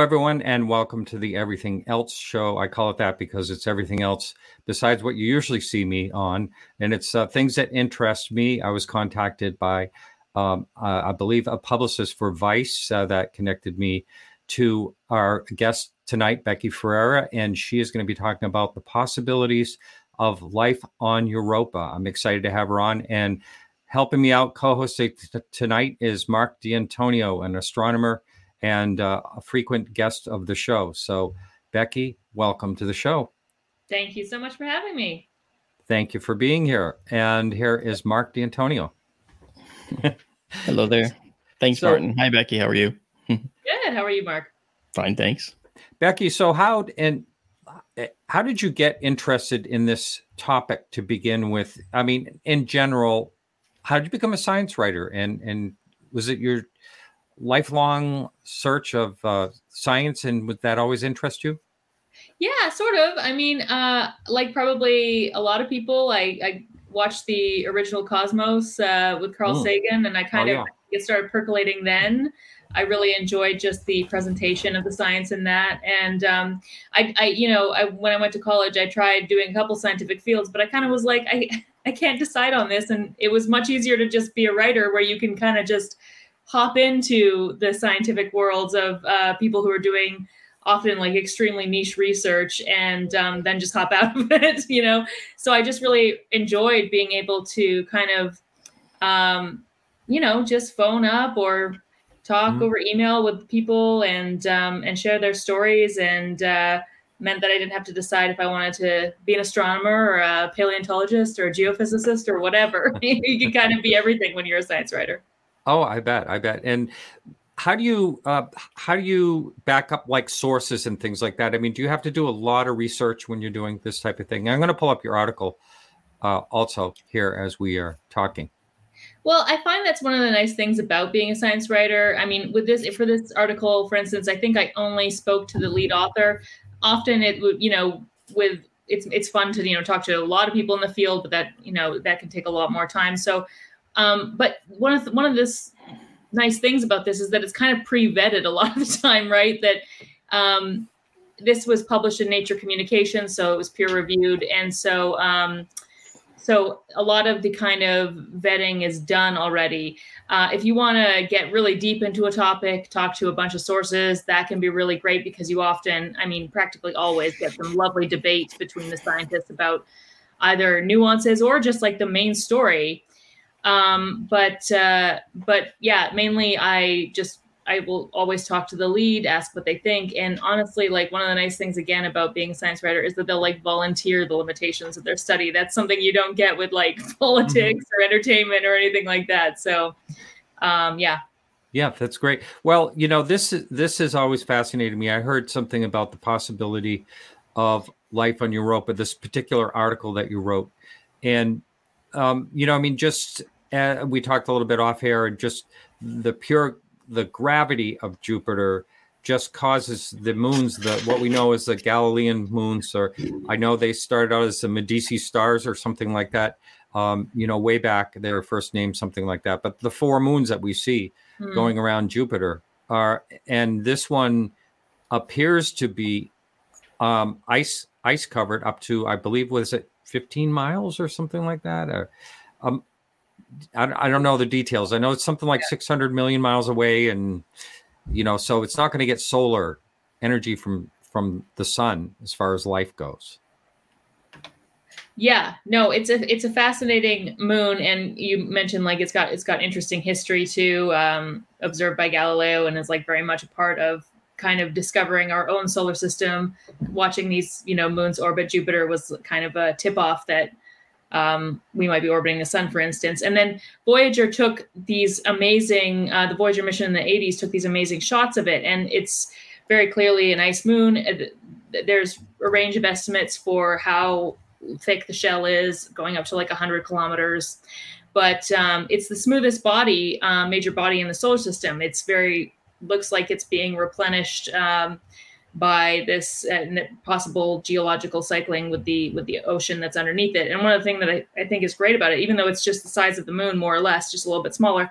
Everyone, and welcome to the Everything Else Show. I call it that because it's everything else besides what you usually see me on, and it's uh, things that interest me. I was contacted by, um, uh, I believe, a publicist for Vice uh, that connected me to our guest tonight, Becky Ferreira, and she is going to be talking about the possibilities of life on Europa. I'm excited to have her on, and helping me out co-hosting t- tonight is Mark D'Antonio, an astronomer and uh, a frequent guest of the show. So, Becky, welcome to the show. Thank you so much for having me. Thank you for being here. And here is Mark D'Antonio. Hello there. Thanks, so, Martin. Hi, Becky. How are you? Good. How are you, Mark? Fine, thanks. Becky, so how and eh, how did you get interested in this topic to begin with? I mean, in general, how did you become a science writer? And and was it your lifelong search of uh, science, and would that always interest you? Yeah, sort of. I mean, uh, like probably a lot of people, I, I watched the original Cosmos uh, with Carl mm. Sagan, and I kind oh, of yeah. it started percolating then. I really enjoyed just the presentation of the science in that, and um, I, I, you know, I, when I went to college, I tried doing a couple scientific fields, but I kind of was like, I, I can't decide on this, and it was much easier to just be a writer where you can kind of just hop into the scientific worlds of uh, people who are doing often like extremely niche research and um, then just hop out of it you know? So i just really enjoyed being able to kind of um, you know just phone up or talk mm-hmm. over email with people and um, and share their stories and uh, meant that i didn't have to decide if i wanted to be an astronomer or a paleontologist or a geophysicist or whatever. You can kind of be everything when you're a science writer Oh, I bet, I bet. And how do you uh, how do you back up like sources and things like that? I mean, do you have to do a lot of research when you're doing this type of thing? I'm going to pull up your article uh, also here as we are talking. Well, I find that's one of the nice things about being a science writer. I mean, with this for this article, for instance, I think I only spoke to the lead author. Often, it would you know with it's it's fun to you know talk to a lot of people in the field, but that you know that can take a lot more time. So um, but one of the, one of this nice things about this is that it's kind of pre-vetted a lot of the time, right? That um, this was published in Nature Communications, so it was peer reviewed, and so um, so a lot of the kind of vetting is done already. Uh, if you want to get really deep into a topic, talk to a bunch of sources, that can be really great because you often, I mean, practically always get some lovely debates between the scientists about either nuances or just like the main story um, but uh, but yeah, mainly I just I will always talk to the lead, ask what they think, and honestly, like one of the nice things again about being a science writer is that they'll like volunteer the limitations of their study. That's something you don't get with like politics mm-hmm. or entertainment or anything like that. So, um, yeah. Yeah, that's great. Well, you know, this this has always fascinated me. I heard something about the possibility of life on Europa, this particular article that you wrote, and um, you know, I mean, just uh, we talked a little bit off here, just the pure the gravity of Jupiter just causes the moons the what we know as the Galilean moons, or I know they started out as the Medici stars or something like that. Um, you know, way back, their first name something like that. But the four moons that we see mm. going around Jupiter are, and this one appears to be um, ice ice covered up to I believe was it 15 miles or something like that. Or, um, I, I don't know the details. I know it's something like yeah. 600 million miles away, and you know, so it's not going to get solar energy from from the sun as far as life goes. Yeah, no, it's a it's a fascinating moon, and you mentioned like it's got it's got interesting history too, um, observed by Galileo, and is like very much a part of kind of discovering our own solar system. Watching these, you know, moons orbit Jupiter was kind of a tip off that um, we might be orbiting the sun, for instance. And then Voyager took these amazing, uh, the Voyager mission in the 80s took these amazing shots of it. And it's very clearly an ice moon. There's a range of estimates for how thick the shell is, going up to like 100 kilometers. But um, it's the smoothest body, uh, major body in the solar system. It's very looks like it's being replenished um, by this uh, possible geological cycling with the with the ocean that's underneath it. And one of the things that I, I, think is great about it, even though it's just the size of the moon, more or less, just a little bit smaller,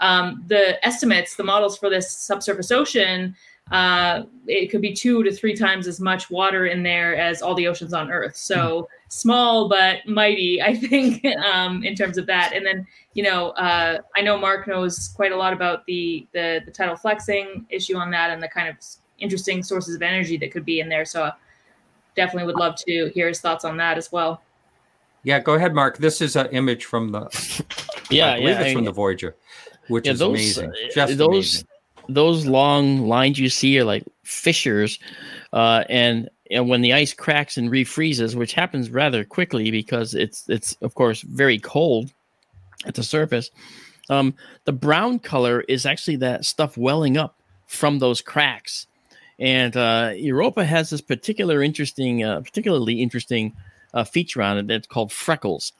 um, the estimates, the models for this subsurface ocean uh, it could be two to three times as much water in there as all the oceans on Earth. So mm. Small but mighty, I think, um, in terms of that. And then, you know, uh, I know Mark knows quite a lot about the, the the tidal flexing issue on that and the kind of interesting sources of energy that could be in there. So definitely would love to hear his thoughts on that as well. Yeah, go ahead, Mark. This is an image from the. yeah, I believe yeah, it's I from mean, the Voyager, which yeah, is those, amazing. uh, Just those amazing. those long lines you see are like fissures, uh, and and when the ice cracks and refreezes, which happens rather quickly because it's it's of course very cold at the surface. Um, the brown color is actually that stuff welling up from those cracks, and uh, Europa has this particular interesting, uh, particularly interesting uh, feature on it that's called freckles.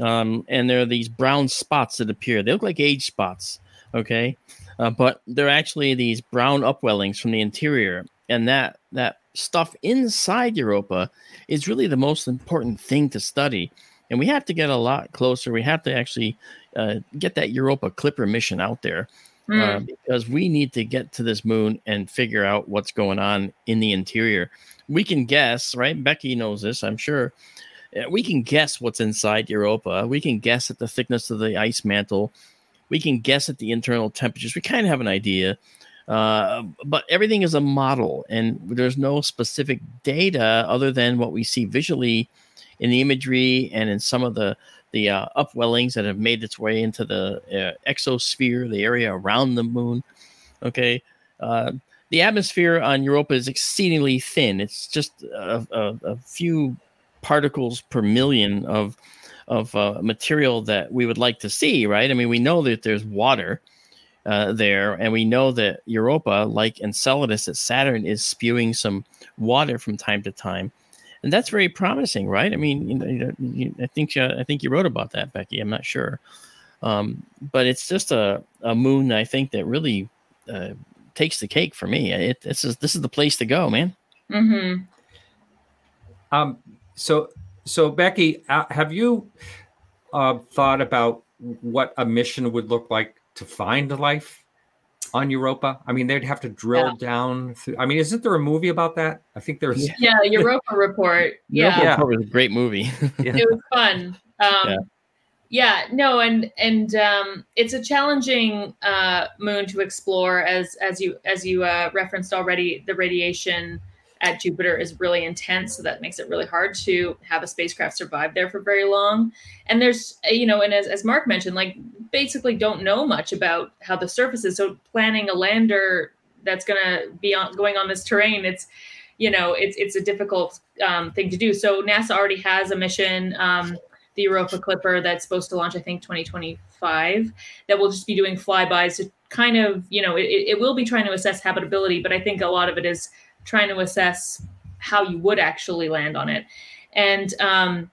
Um, and there are these brown spots that appear. They look like age spots, okay, uh, but they're actually these brown upwellings from the interior, and that that stuff inside Europa is really the most important thing to study. And we have to get a lot closer. We have to actually uh, get that Europa Clipper mission out there Mm. uh, because we need to get to this moon and figure out what's going on in the interior. We can guess, right? Becky knows this, I'm sure. Uh, We can guess what's inside Europa. We can guess at the thickness of the ice mantle. We can guess at the internal temperatures. We kind of have an idea, uh, but everything is a model, and there's no specific data other than what we see visually in the imagery and in some of the the uh, upwellings that have made its way into the uh, exosphere, the area around the moon. Okay, uh, the atmosphere on Europa is exceedingly thin. It's just a, a, a few particles per million of of uh, material that we would like to see. Right? I mean, we know that there's water. Uh, there, and we know that Europa, like Enceladus at Saturn, is spewing some water from time to time and that's very promising, right? I mean, you know, you know, you, I think uh, I think you wrote about that, Becky. I'm not sure, um, but it's just a, a moon I think that really uh, takes the cake for me. It, this is this is the place to go, man. Mm-hmm. Um, so, so Becky, uh, have you uh, thought about what a mission would look like to find life on Europa? I mean, they'd have to drill Yeah. down. Through, I mean, isn't there a movie about that? I think there's. Yeah. Yeah, Europa report. Yeah. Europa Report was a great movie. it was fun. Um, Yeah. yeah. no, and and um, it's a challenging uh, moon to explore, as as you as you uh, referenced already. The radiation at Jupiter is really intense, so that makes it really hard to have a spacecraft survive there for very long. And there's uh, you know, and as as Mark mentioned, like basically don't know much about how the surface is. So planning a lander that's going to be on going on this terrain, it's you know, it's it's a difficult um, thing to do. So NASA already has a mission, um, the Europa Clipper, that's supposed to launch, I think, 2025. That will just be doing flybys to kind of, you know, it, it will be trying to assess habitability, but I think a lot of it is trying to assess how you would actually land on it. And um,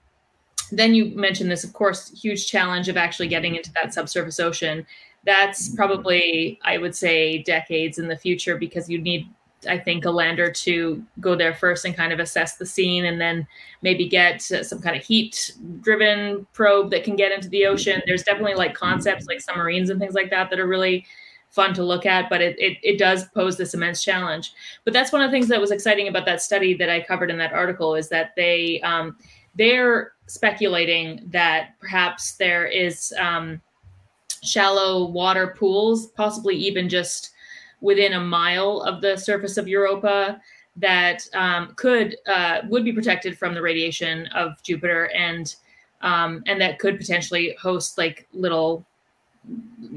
then you mentioned this, of course, huge challenge of actually getting into that subsurface ocean. That's probably, I would say, decades in the future because you need I think a lander to go there first and kind of assess the scene, and then maybe get uh, some kind of heat-driven probe that can get into the ocean. There's definitely like concepts like submarines and things like that that are really fun to look at, but it, it, it does pose this immense challenge. But that's one of the things that was exciting about that study that I covered in that article is that they um, they're speculating that perhaps there is um, shallow water pools, possibly even just within a mile of the surface of Europa that um, could uh, would be protected from the radiation of Jupiter and um, and that could potentially host like little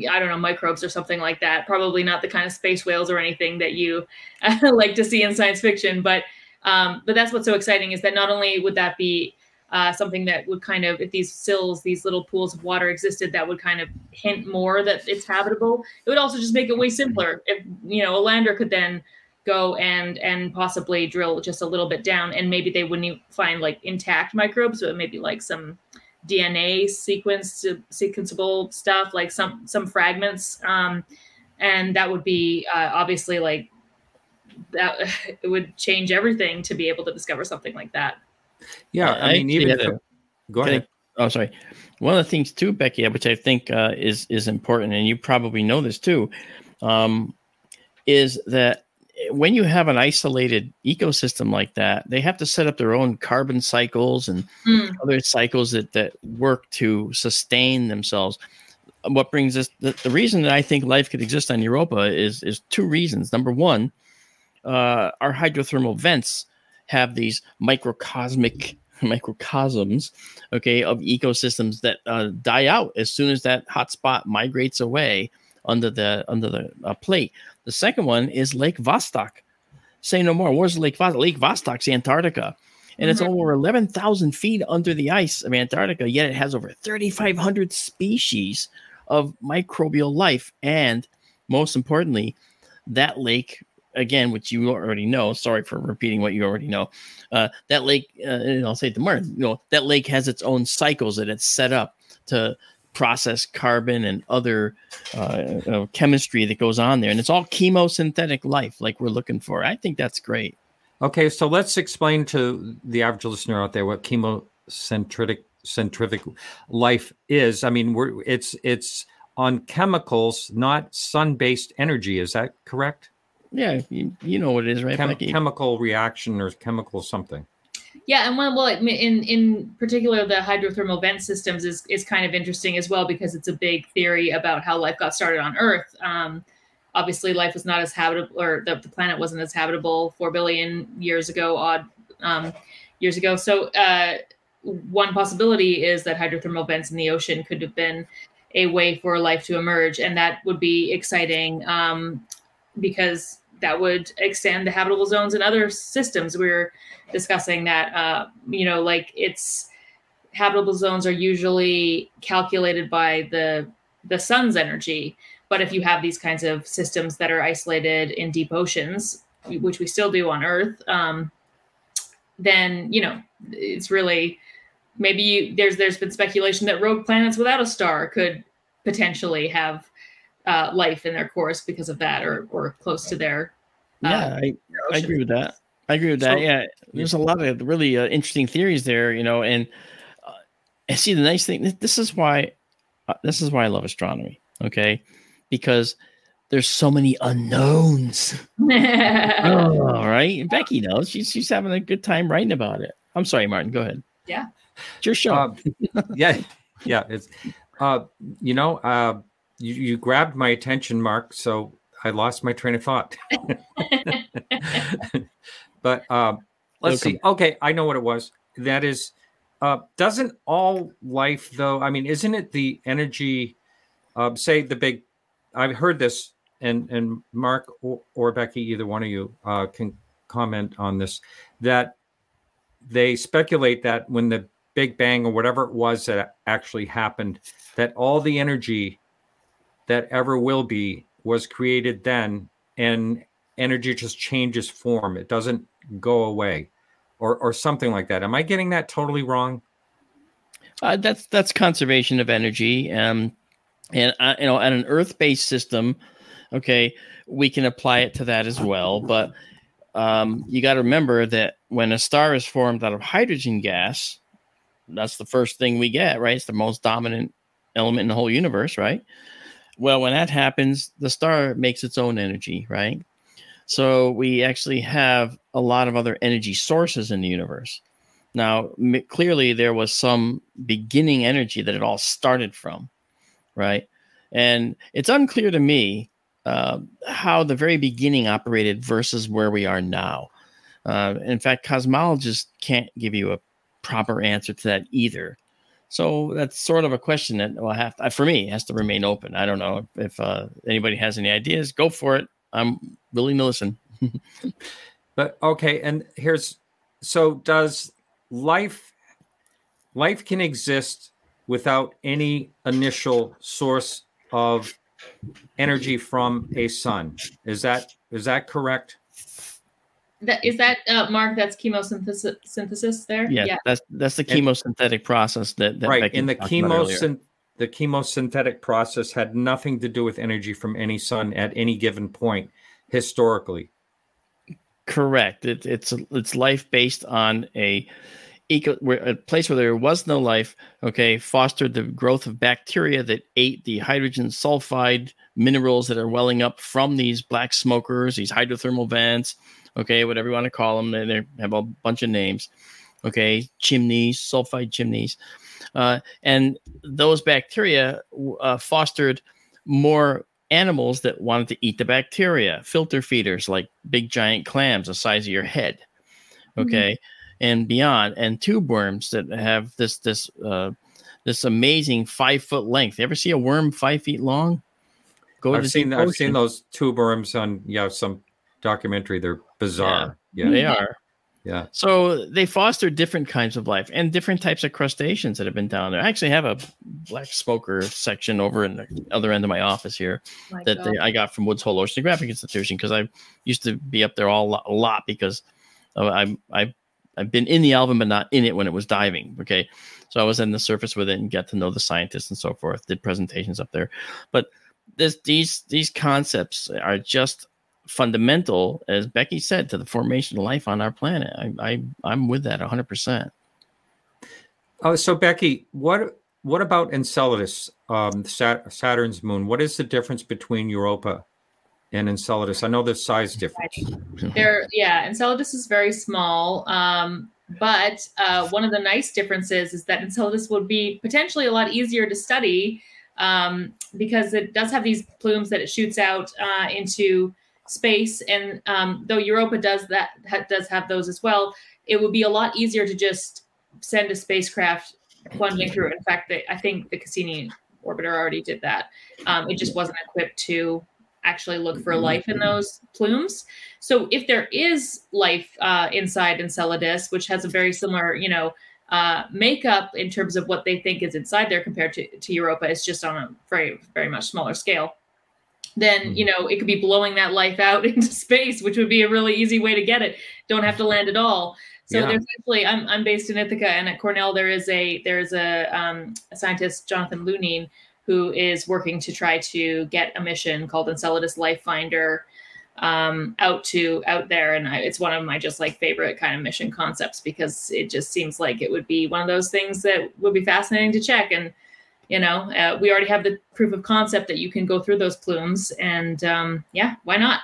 I don't know microbes or something like that. Probably not the kind of space whales or anything that you like to see in science fiction, but um, but that's what's so exciting is that not only would that be uh, something that would kind of, if these sills, these little pools of water existed, that would kind of hint more that it's habitable. It would also just make it way simpler. If you know, a lander could then go and and possibly drill just a little bit down, and maybe they wouldn't find like intact microbes, but maybe like some DNA sequence sequenceable stuff, like some some fragments, um, and that would be uh, obviously like that. It would change everything to be able to discover something like that. Yeah, I, mean, even had a- go Can I- ahead. oh, sorry. One of the things too, Becky, which I think uh, is is important, and you probably know this too, um, is that when you have an isolated ecosystem like that, they have to set up their own carbon cycles and mm. other cycles that, that work to sustain themselves. What brings us the, the reason that I think life could exist on Europa is is two reasons. Number one, uh, our hydrothermal vents have these microcosmic microcosms, okay, of ecosystems that uh, die out as soon as that hot spot migrates away under the under the uh, plate. The second one is Lake Vostok. Say no more. Where's Lake Vostok? Lake Vostok's Antarctica. And it's mm-hmm. over 11,000 feet under the ice of Antarctica, yet it has over 3,500 species of microbial life. And most importantly, that lake, again, which you already know, sorry for repeating what you already know, uh, that lake, uh, and I'll say it to Martin, you know, that lake has its own cycles that it's set up to process carbon and other uh, uh, chemistry that goes on there. And it's all chemosynthetic life like we're looking for. I think that's great. Okay, so let's explain to the average listener out there what chemocentric centrific life is. I mean, we're it's it's on chemicals, not sun-based energy. Is that correct? Yeah, you, you know what it is, right? Chem- chemical reaction or chemical something. Yeah, and well, in in particular, the hydrothermal vent systems is is kind of interesting as well because it's a big theory about how life got started on Earth. Um, obviously, life was not as habitable, or the, the planet wasn't as habitable four billion years ago, odd um, years ago. So, uh, one possibility is that hydrothermal vents in the ocean could have been a way for life to emerge, and that would be exciting um, because that would extend the habitable zones in other systems. We're discussing that, uh, you know, like it's habitable zones are usually calculated by the the sun's energy. But if you have these kinds of systems that are isolated in deep oceans, which we still do on Earth, um, then you know it's really maybe you, there's there's been speculation that rogue planets without a star could potentially have uh, life in their course because of that, or or close to their. Uh, yeah, I, I agree with that. I agree with that. So, yeah, there's a lot of really uh, interesting theories there, you know, and uh, see the nice thing. This is why, uh, this is why I love astronomy. Okay, because there's so many unknowns. oh, right, Becky knows. She's she's having a good time writing about it. I'm sorry, Martin. Go ahead. Yeah, it's your show. Uh, yeah, yeah. It's uh, you know, uh, you, you grabbed my attention, Mark. So I lost my train of thought. but uh, let's see. Okay, I know what it was. That is, uh, doesn't all life though? I mean, isn't it the energy? Uh, say the big. I've heard this, and and Mark or, or Becky, either one of you uh, can comment on this. That they speculate that when the Big Bang or whatever it was that actually happened, that all the energy that ever will be was created then and energy just changes form. It doesn't go away or or something like that. Am i getting that totally wrong? Uh, that's that's conservation of energy. Um and uh, you know at an earth-based system okay we can apply it to that as well. But um, you got to remember that when a star is formed out of hydrogen gas that's the first thing we get right? It's the most dominant element in the whole universe right well, when that happens, the star makes its own energy, right? So we actually have a lot of other energy sources in the universe. Now, m- clearly, there was some beginning energy that it all started from, right? And it's unclear to me uh, how the very beginning operated versus where we are now. Uh, in fact, cosmologists can't give you a proper answer to that either. So that's sort of a question that will have to, for me has to remain open. I don't know if uh, anybody has any ideas. Go for it. I'm willing to listen. but okay, and here's so does life life can exist without any initial source of energy from a sun. Is that is that correct? That is that uh, Mark. That's chemosynthesis synthesis there. Yeah, yeah, that's that's the chemosynthetic and, process that, that right. Becky in the chemosyn the chemosynthetic process had nothing to do with energy from any sun at any given point historically. Correct. It, it's it's life based on a eco, where, a place where there was no life, okay, fostered the growth of bacteria that ate the hydrogen sulfide minerals that are welling up from these black smokers, these hydrothermal vents, okay, whatever you want to call them. They, they have a bunch of names, okay, chimneys, sulfide chimneys. Uh, and those bacteria uh, fostered more animals that wanted to eat the bacteria, filter feeders like big giant clams the size of your head, mm-hmm. okay, mm-hmm. and beyond, and tube worms that have this this uh, this amazing five foot length. You ever see a worm five feet long? Go I've seen I've seen those tube worms on yeah some documentary. They're bizarre. Yeah, yeah. they hmm. are. Yeah. So they foster different kinds of life and different types of crustaceans that have been down there. I actually have a black smoker section over in the other end of my office here my that they, I got from Woods Hole Oceanographic Institution because I used to be up there all a lot because I'm I I've been in the Alvin but not in it when it was diving. Okay, so I was in the surface with it and got to know the scientists and so forth. Did presentations up there, but this these these concepts are just fundamental, as Becky said, to the formation of life on our planet. I, I I'm with that 100. percent Oh, so Becky, what what about Enceladus, um, Saturn's moon? What is the difference between Europa and Enceladus? I know the size difference. There, yeah, Enceladus is very small. Um, but uh, one of the nice differences is that Enceladus would be potentially a lot easier to study um, because it does have these plumes that it shoots out uh, into space. And um, though Europa does that, ha- does have those as well, it would be a lot easier to just send a spacecraft plunging through. In fact, they, I think the Cassini orbiter already did that. Um, it just wasn't equipped to actually look for life in those plumes. So if there is life uh, inside Enceladus, which has a very similar, you know, uh, makeup in terms of what they think is inside there compared to, to Europa, it's just on a very, very much smaller scale then mm-hmm. you know it could be blowing that life out into space, which would be a really easy way to get it. Don't have to land at all. So yeah. there's actually I'm I'm based in Ithaca, and at Cornell there is a there's a, um, a scientist Jonathan Lunine who is working to try to get a mission called Enceladus Life Finder um, out to out there, and I, it's one of my just like favorite kind of mission concepts because it just seems like it would be one of those things that would be fascinating to check and you know uh, we already have the proof of concept that you can go through those plumes and um, yeah why not?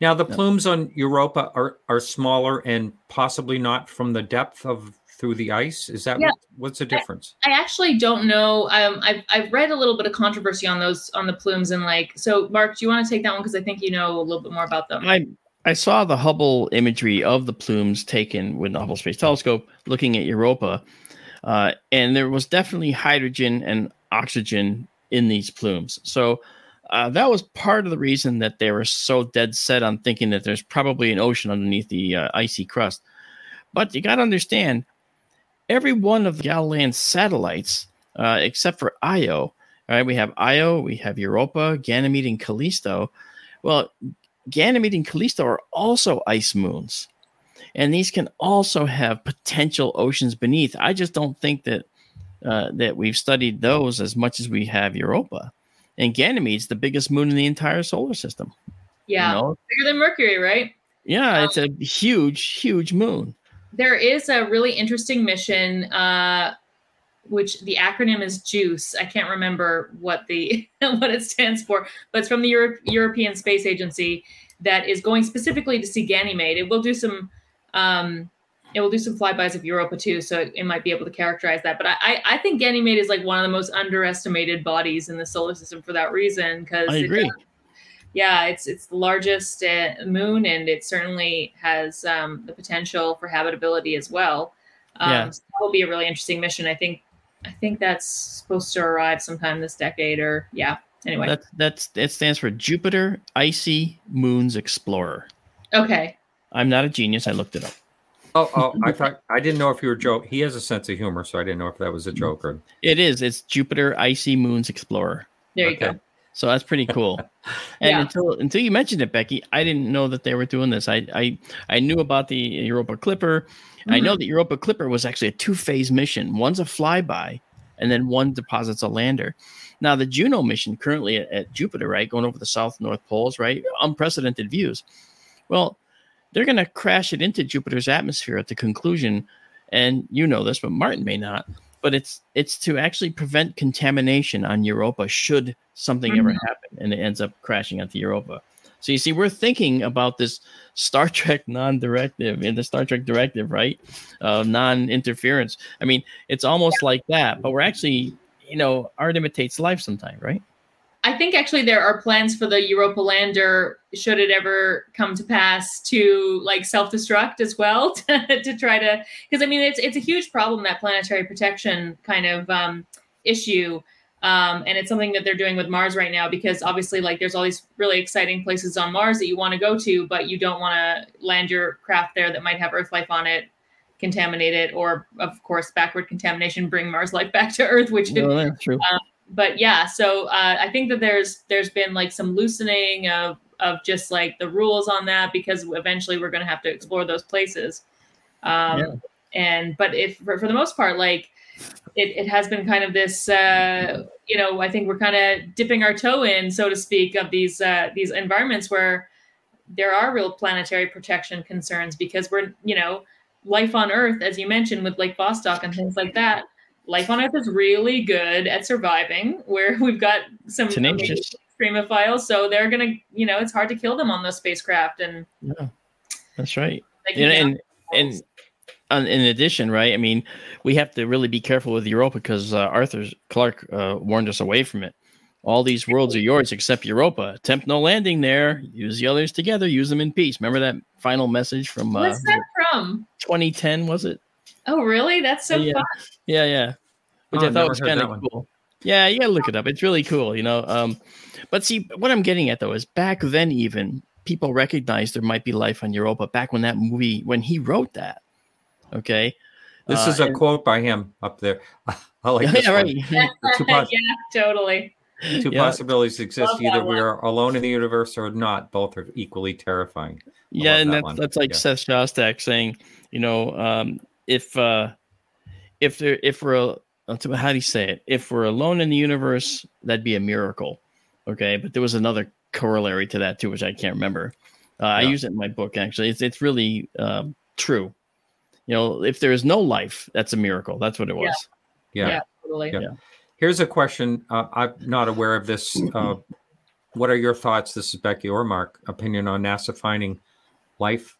Now the plumes on europa are are smaller and possibly not from the depth of through the ice? Is that yeah. what, what's the difference? I, I, actually don't know. Um, I've, I've read a little bit of controversy on those on the plumes and like so mark do you want to take that one? Because i think you know a little bit more about them. I i saw the hubble imagery of the plumes taken with the hubble space telescope looking at europa uh, and there was definitely hydrogen and oxygen in these plumes. So uh, that was part of the reason that they were so dead set on thinking that there's probably an ocean underneath the uh, icy crust. But you got to understand, every one of the Galilean satellites, uh, except for Io, right? We have Io, we have Europa, Ganymede, and Callisto. Well, Ganymede and Callisto are also ice moons and these can also have potential oceans beneath. I just don't think that uh, that we've studied those as much as we have Europa. And Ganymede's the biggest moon in the entire solar system. Yeah, you know? bigger than Mercury, right? Yeah, um, it's a huge, huge moon. There is a really interesting mission, uh, which the acronym is JUICE. I can't remember what the what it stands for, but it's from the Euro- European Space Agency that is going specifically to see Ganymede. It will do some um, it will do some flybys of Europa too, so it, it, might be able to characterize that. But I, I think Ganymede is like one of the most underestimated bodies in the solar system for that reason. Because I agree. It, yeah, it's it's the largest uh, moon, and it certainly has um, the potential for habitability as well. Um, yeah. so that will be a really interesting mission. I think I think that's supposed to arrive sometime this decade, or yeah. Anyway, that's that's it stands for Jupiter Icy Moons Explorer. Okay. I'm not a genius. I looked it up. Oh, oh! I thought I didn't know if you were joke. He has a sense of humor, so I didn't know if that was a joke or. It is. It's Jupiter Icy Moons Explorer. There you okay. go. So that's pretty cool. and yeah. until until you mentioned it, Becky, I didn't know that they were doing this. I I, I knew about the Europa Clipper. Mm-hmm. I know that Europa Clipper was actually a two phase mission. One's a flyby, and then one deposits a lander. Now the Juno mission currently at, at Jupiter, right, going over the south north poles, right, unprecedented views. Well, they're going to crash it into Jupiter's atmosphere at the conclusion and you know this, but Martin may not. But it's it's to actually prevent contamination on Europa should something mm-hmm. ever happen and it ends up crashing onto Europa. So you see, we're thinking about this Star Trek non-directive in the Star Trek directive, right? Uh, non-interference. I mean, it's almost like that, but we're actually, you know, art imitates life sometimes, right? I think actually there are plans for the Europa lander, should it ever come to pass, to like self-destruct as well to, to try to because I mean it's it's a huge problem that planetary protection kind of um, issue. Um, and it's something that they're doing with Mars right now because obviously, like, there's all these really exciting places on Mars that you want to go to, but you don't want to land your craft there that might have Earth life on it, contaminate it, or of course, backward contamination bring Mars life back to Earth, which no, true. Um, but yeah, so uh, I think that there's there's been like some loosening of of just like the rules on that because eventually we're going to have to explore those places. Um, yeah. And but if for, for the most part, like it, it has been kind of this uh, you know i think we're kind of dipping our toe in so to speak of these uh, these environments where there are real planetary protection concerns because we're you know life on earth as you mentioned with lake vostok and things like that life on earth is really good at surviving where we've got some extremophiles so they're gonna you know it's hard to kill them on those spacecraft and yeah that's right and, and, and in addition, right? I mean, we have to really be careful with Europa because uh, Arthur Clarke uh, warned us away from it. All these worlds are yours except Europa. Attempt no landing there. Use the others together. Use them in peace. Remember that final message from? Uh, What's that from? 2010 was it? Oh, really? That's so yeah. fun. Yeah, yeah. Which oh, I thought was kind of cool. Yeah, you gotta look it up. It's really cool, you know. Um, but see, what I'm getting at though is back then, even people recognized there might be life on Europa. Back when that movie, when he wrote that, Okay. This uh, is a and, quote by him up there. I like this yeah, right. two poss- yeah, totally. Two yeah. possibilities exist: Love either we are alone in the universe or not. Both are equally terrifying. I yeah, and that that's that's like yeah. Seth Shostak saying, you know, um, if uh, if there if we're how do you say it? If we're alone in the universe, that'd be a miracle. Okay, but there was another corollary to that too, which I can't remember. Uh, I use it in my book actually. It's it's really um, true you know, if there is no life, that's a miracle. That's what it was. Yeah. Yeah. yeah totally. yeah. Here's a question. Uh, I'm not aware of this. Uh, what are your thoughts? This is Becky or Mark. Opinion on NASA finding life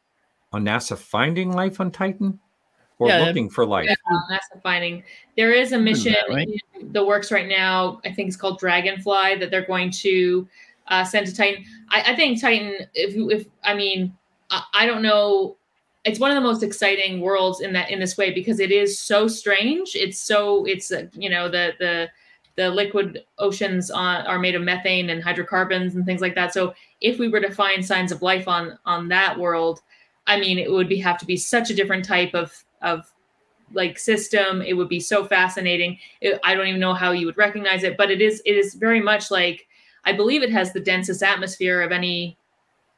on NASA finding life on Titan or yeah, looking for life? Yeah, NASA finding. There is a mission that, right? in the works right now. I think it's called Dragonfly that they're going to uh, send to Titan. I, I think Titan. If if I mean, I, I don't know it's one of the most exciting worlds in that in this way because it is so strange. It's so it's uh, you know the the the liquid oceans on, are made of methane and hydrocarbons and things like that. So if we were to find signs of life on on that world, I mean, it would be have to be such a different type of of like system. It would be so fascinating. It, I don't even know how you would recognize it, but it is it is very much like I believe it has the densest atmosphere of any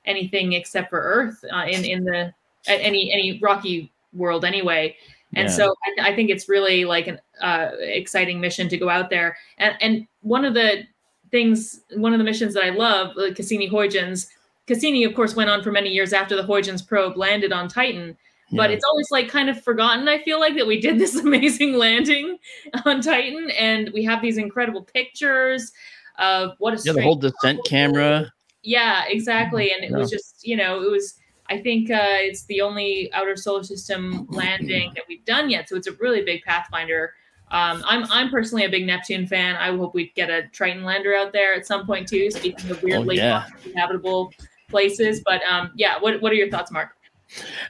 anything except for Earth uh, in in the any any rocky world anyway. And yeah. so I, I, think it's really like an uh, exciting mission to go out there. And and one of the things, one of the missions that I love, the Cassini Huygens. Cassini, of course, went on for many years after the Huygens probe landed on Titan. But yeah. it's always like kind of forgotten. I feel like that we did this amazing landing on Titan, and we have these incredible pictures of what a yeah, the whole descent camera. Yeah, exactly. And it yeah. was just you know it was I think uh, it's the only outer solar system landing that we've done yet. So it's a really big Pathfinder. Um, I'm I'm personally a big Neptune fan. I hope we get a Triton lander out there at some point too. Speaking of weirdly oh, habitable places, but um, yeah, what what are your thoughts, Mark?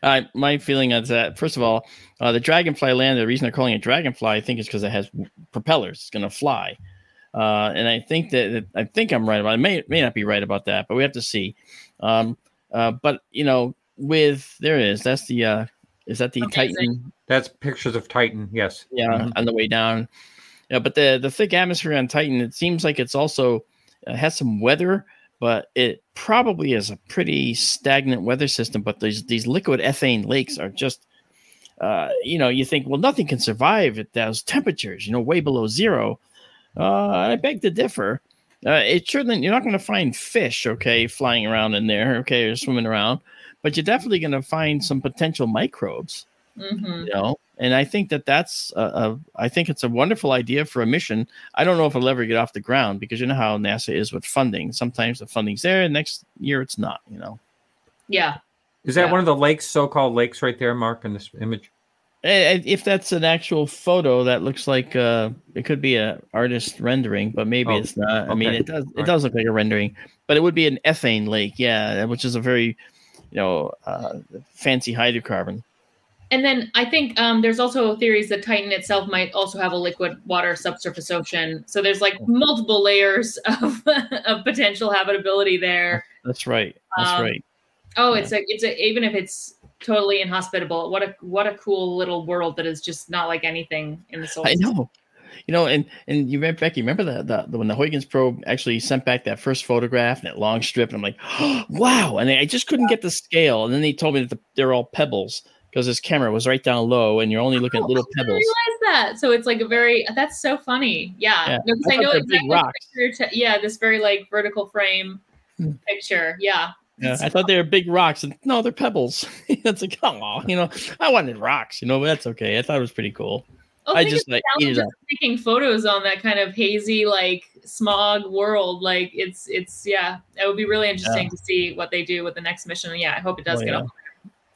Uh, my feeling is that first of all, uh, the Dragonfly land. The reason they're calling it Dragonfly, I think, is because it has propellers. It's going to fly, uh, and I think that, that, I think I'm right about. It may may not be right about that, but we have to see. Um, uh, but you know, with there it is. That's the uh, is that the Amazing. Titan? That's pictures of Titan. Yes. Yeah, mm-hmm. on the way down. Yeah, but the the thick atmosphere on Titan, it seems like it's also uh, has some weather, but it probably is a pretty stagnant weather system. But these these liquid ethane lakes are just, uh, you know, you think well nothing can survive at those temperatures, you know, way below zero. Uh, I beg to differ. Uh, it shouldn't. You're not going to find fish, okay, flying around in there, okay, or swimming around. But you're definitely going to find some potential microbes. Hmm you know and i think that that's a, a i think it's a wonderful idea for a mission i don't know if it'll ever get off the ground because you know how nasa is with funding sometimes the funding's there and next year it's not you know Yeah. Is that Yeah. one of the lakes, so-called lakes, right there, Mark, in this image? If that's an actual photo that looks like uh it could be an artist rendering but maybe Oh, it's not i mean it does it Alright. does look like a rendering but it would be an ethane lake yeah which is a very you know uh fancy hydrocarbon And then I think um, there's also theories that Titan itself might also have a liquid water subsurface ocean. So there's like multiple layers of, of potential habitability there. that's right that's Um, right Oh, it's a it's a even if it's totally inhospitable. What a what a cool little world that is just not like anything in the solar. I know. You know, and and you remember Becky, remember the, the, the when the Huygens probe actually sent back that first photograph and that long strip, and I'm like, wow! And I just couldn't get the scale. And then they told me that the, they're all pebbles because this camera was right down low, and you're only looking at little I didn't pebbles. realize that. So it's like a very that's so funny. Yeah, Yeah. I I, know exactly picture yeah, this very like vertical frame Hmm. picture. Yeah. Yeah, I thought they were big rocks, and no, they're pebbles. it's like, oh, you know, I wanted rocks, you know, but that's okay. I thought it was pretty cool. Oh, I just like eat it challenges up. of taking photos on that kind of hazy, like smog world. Like it's it's yeah, it would be really interesting to see what they do with the next mission. Yeah, I hope it does Oh, get yeah. up.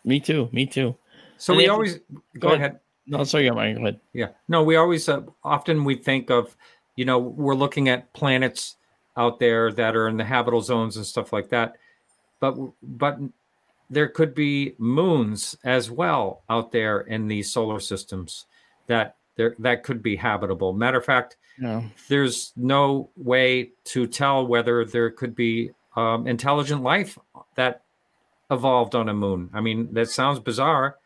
Me too. Me too. So And we always go, go ahead. ahead. No, sorry, Mike. Go ahead. Yeah. No, we always uh, often we think of, you know, we're looking at planets out there that are in the habitable zones and stuff like that. But but there could be moons as well out there in these solar systems that there that could be habitable. Matter of fact, No. there's no way to tell whether there could be um, intelligent life that evolved on a moon. I mean, that sounds bizarre,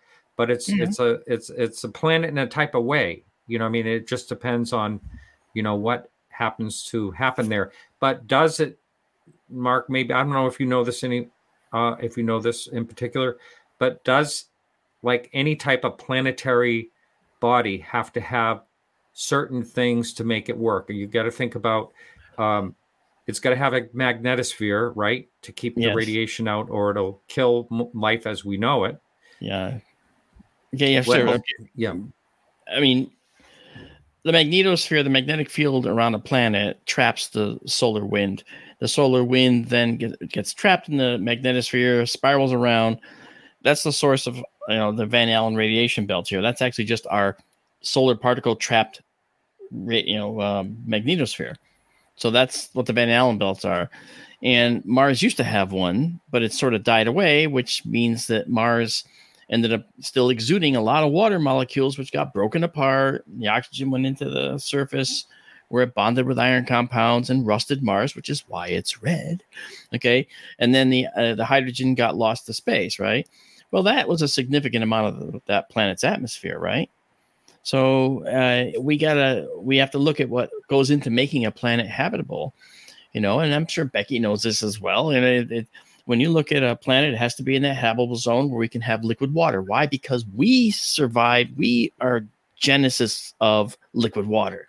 but it's Mhm. it's a it's it's a planet in a type of way. You know, I mean, it just depends on, you know, what happens to happen there. But does it, Mark? Maybe I don't know if you know this any, uh, if you know this in particular, but does like any type of planetary body have to have certain things to make it work? And You got to think about. Um, it's got to have a magnetosphere, right, to keep the radiation out, or it'll kill m- life as we know it. Yeah. Okay. Yeah. Well, Sure. Okay. Yeah, I mean, the magnetosphere, the magnetic field around a planet, traps the solar wind. The solar wind then get, gets trapped in the magnetosphere, spirals around. That's the source of you know the Van Allen radiation belt here. That's actually just our solar particle trapped, you know, um, magnetosphere. So that's what the Van Allen belts are. And Mars used to have one, but it sort of died away, which means that Mars ended up still exuding a lot of water molecules, which got broken apart. The oxygen went into the surface where it bonded with iron compounds and rusted Mars, which is why it's red. Okay, and then the uh, the hydrogen got lost to space, right? Well, that was a significant amount of the, that planet's atmosphere, right? So uh, we gotta we have to look at what goes into making a planet habitable, you know. And I'm sure Becky knows this as well. And it, it, when you look at a planet, it has to be in that habitable zone where we can have liquid water. Why? Because we survived. We are genesis of liquid water.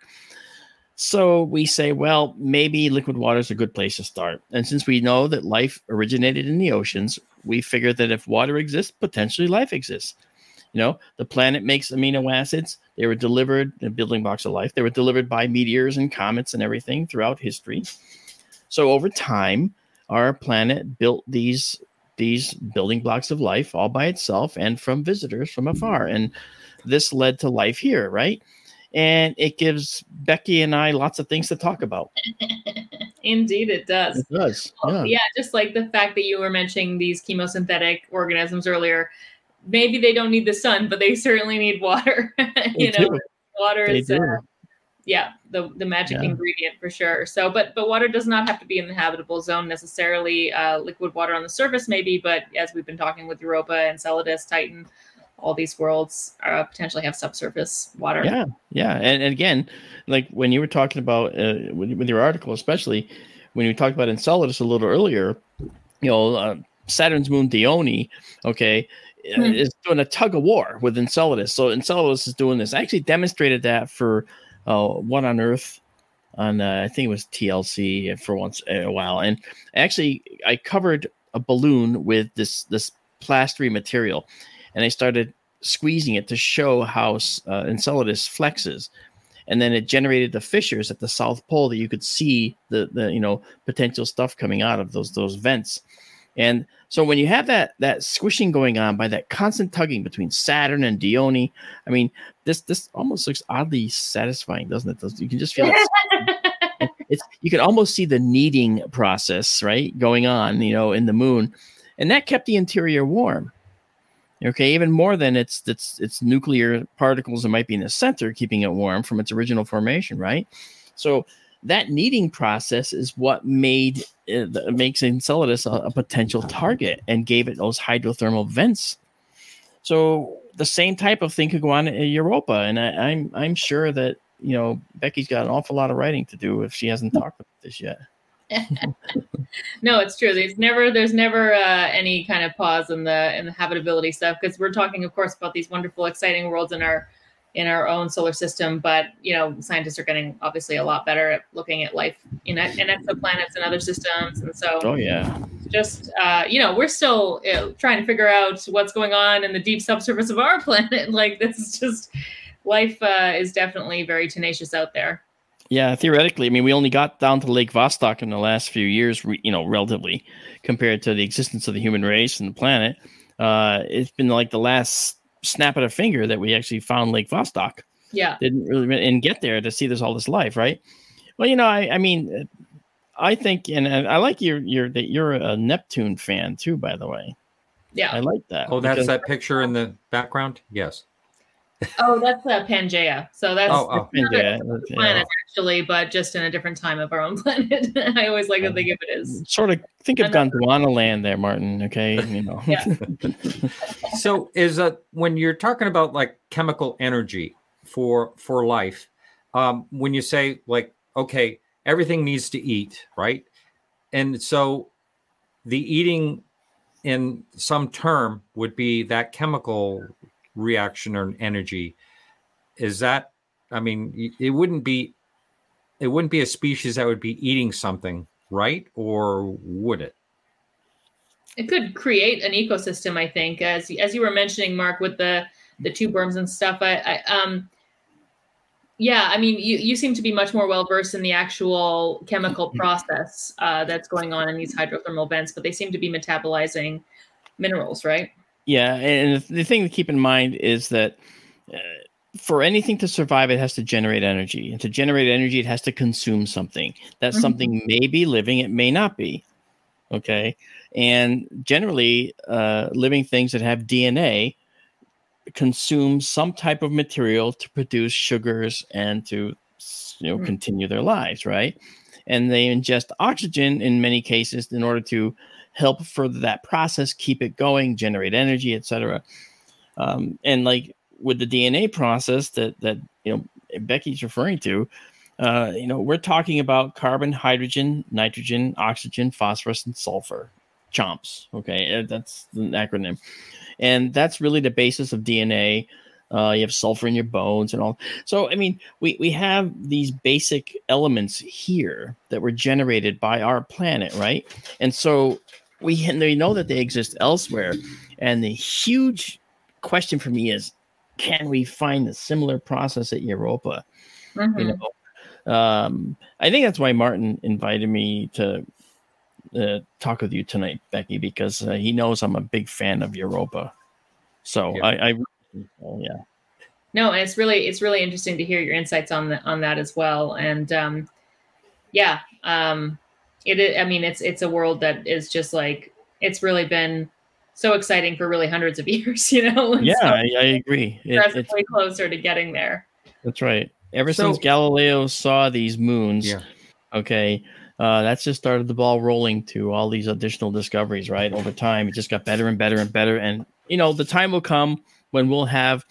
So we say, well, maybe liquid water is a good place to start. And since we know that life originated in the oceans, we figure that if water exists, potentially life exists. You know, the planet makes amino acids. They were delivered, the building blocks of life, they were delivered by meteors and comets and everything throughout history. So over time, our planet built these these building blocks of life all by itself and from visitors from afar. And this led to life here, right? And it gives Becky and I lots of things to talk about. Indeed, it does. It does. Yeah. Yeah. just like the fact that you were mentioning these chemosynthetic organisms earlier. Maybe they don't need the sun, but they certainly need water. you They know, do. water They is uh. Yeah the the magic Yeah. ingredient for sure. So, but but water does not have to be in the habitable zone necessarily. Uh, liquid water on the surface, maybe, but as we've been talking with Europa, Enceladus, Titan, all these worlds uh, potentially have subsurface water. Yeah, yeah, and, and again, like when you were talking about uh, with, with your article, especially when you talked about Enceladus a little earlier, you know, uh, Saturn's moon Dione, okay, uh, Hmm. is doing a tug of war with Enceladus. So Enceladus is doing this. I actually demonstrated that for uh, One on Earth on uh, I think it was TLC for once a while, and actually I covered a balloon with this this plastery material, and I started squeezing it to show how uh, Enceladus flexes. And then it generated the fissures at the South Pole that you could see the, the you know potential stuff coming out of those those vents. And so when you have that that squishing going on by that constant tugging between Saturn and Dione, I mean, this this almost looks oddly satisfying, doesn't it? You can just feel it. it's you can almost see the kneading process right going on, you know, in the moon, and that kept the interior warm. Okay, even more than its its its nuclear particles that might be in the center, keeping it warm from its original formation, right? So that kneading process is what made it, makes Enceladus a, a potential target and gave it those hydrothermal vents. So the same type of thing could go on in Europa, and I, I'm I'm sure that you know Becky's got an awful lot of writing to do if she hasn't talked about this yet. no, it's true. There's never there's never uh, any kind of pause in the in the habitability stuff because we're talking, of course, about these wonderful, exciting worlds in our in our own solar system. But you know, scientists are getting obviously a lot better at looking at life in, in exoplanets and other systems. And so, oh yeah, just uh, you know, we're still you know, trying to figure out what's going on in the deep subsurface of our planet. Like this is just life uh, is definitely very tenacious out there. Yeah, theoretically, I mean, we only got down to Lake Vostok in the last few years, you know, relatively compared to the existence of the human race and the planet. Uh, it's been like the last snap of a finger that we actually found Lake Vostok. Yeah. Didn't really and get there to see this all this life, right? Well, you know, I, I mean, uh, I think, and, and I like your your that you're a Neptune fan too, by the way. Yeah, I like that. Oh, that's that picture in the background. Yes. Oh, that's uh, Pangea. So that's oh, oh. Pangea. planet actually, but just in a different time of our own planet. I always like to think of it as sort of think of Gondwana land there, Martin. Okay, you know. yeah. so is that when you're talking about like chemical energy for for life, um, when you say like okay, everything needs to eat, right? And so the eating in some term would be that chemical reaction or energy is that i mean it wouldn't be it wouldn't be a species that would be eating something right? Or would it? It could create an ecosystem i think as as you were mentioning mark with the the tube worms and stuff i, I um yeah i mean you, you seem to be much more well versed in the actual chemical mm-hmm. process uh, that's going on in these hydrothermal vents but they seem to be metabolizing minerals right yeah, and the thing to keep in mind is that uh, for anything to survive, it has to generate energy, and to generate energy, it has to consume something. That mm-hmm. something may be living, it may not be. Okay, and generally, uh, living things that have DNA consume some type of material to produce sugars and to you know mm-hmm. continue their lives, right? And they ingest oxygen in many cases in order to help further that process, keep it going, generate energy, etc. Um, and like with the DNA process that that you know Becky's referring to, uh, you know, we're talking about carbon, hydrogen, nitrogen, oxygen, phosphorus, and sulfur. CHOMPS. Okay, uh, that's the acronym, and that's really the basis of DNA. Uh, you have sulfur in your bones and all. So, I mean, we, we have these basic elements here that were generated by our planet, right? And so we, we know that they exist elsewhere. And the huge question for me is can we find a similar process at Europa? Mm-hmm. You know, um, I think that's why Martin invited me to uh, talk with you tonight, Becky, because uh, he knows I'm a big fan of Europa. So yeah. I, I oh, yeah. No, it's really it's really interesting to hear your insights on the, on that as well. And um, yeah, um, it I mean, it's it's a world that is just like it's really been so exciting for really hundreds of years, you know. yeah, so I, I, agree. It, it's way closer to getting there. That's right. Ever so, since Galileo saw these moons, yeah. okay, uh, that's just started the ball rolling to all these additional discoveries. Right over time, it just got better and better and better. And you know, the time will come when we'll have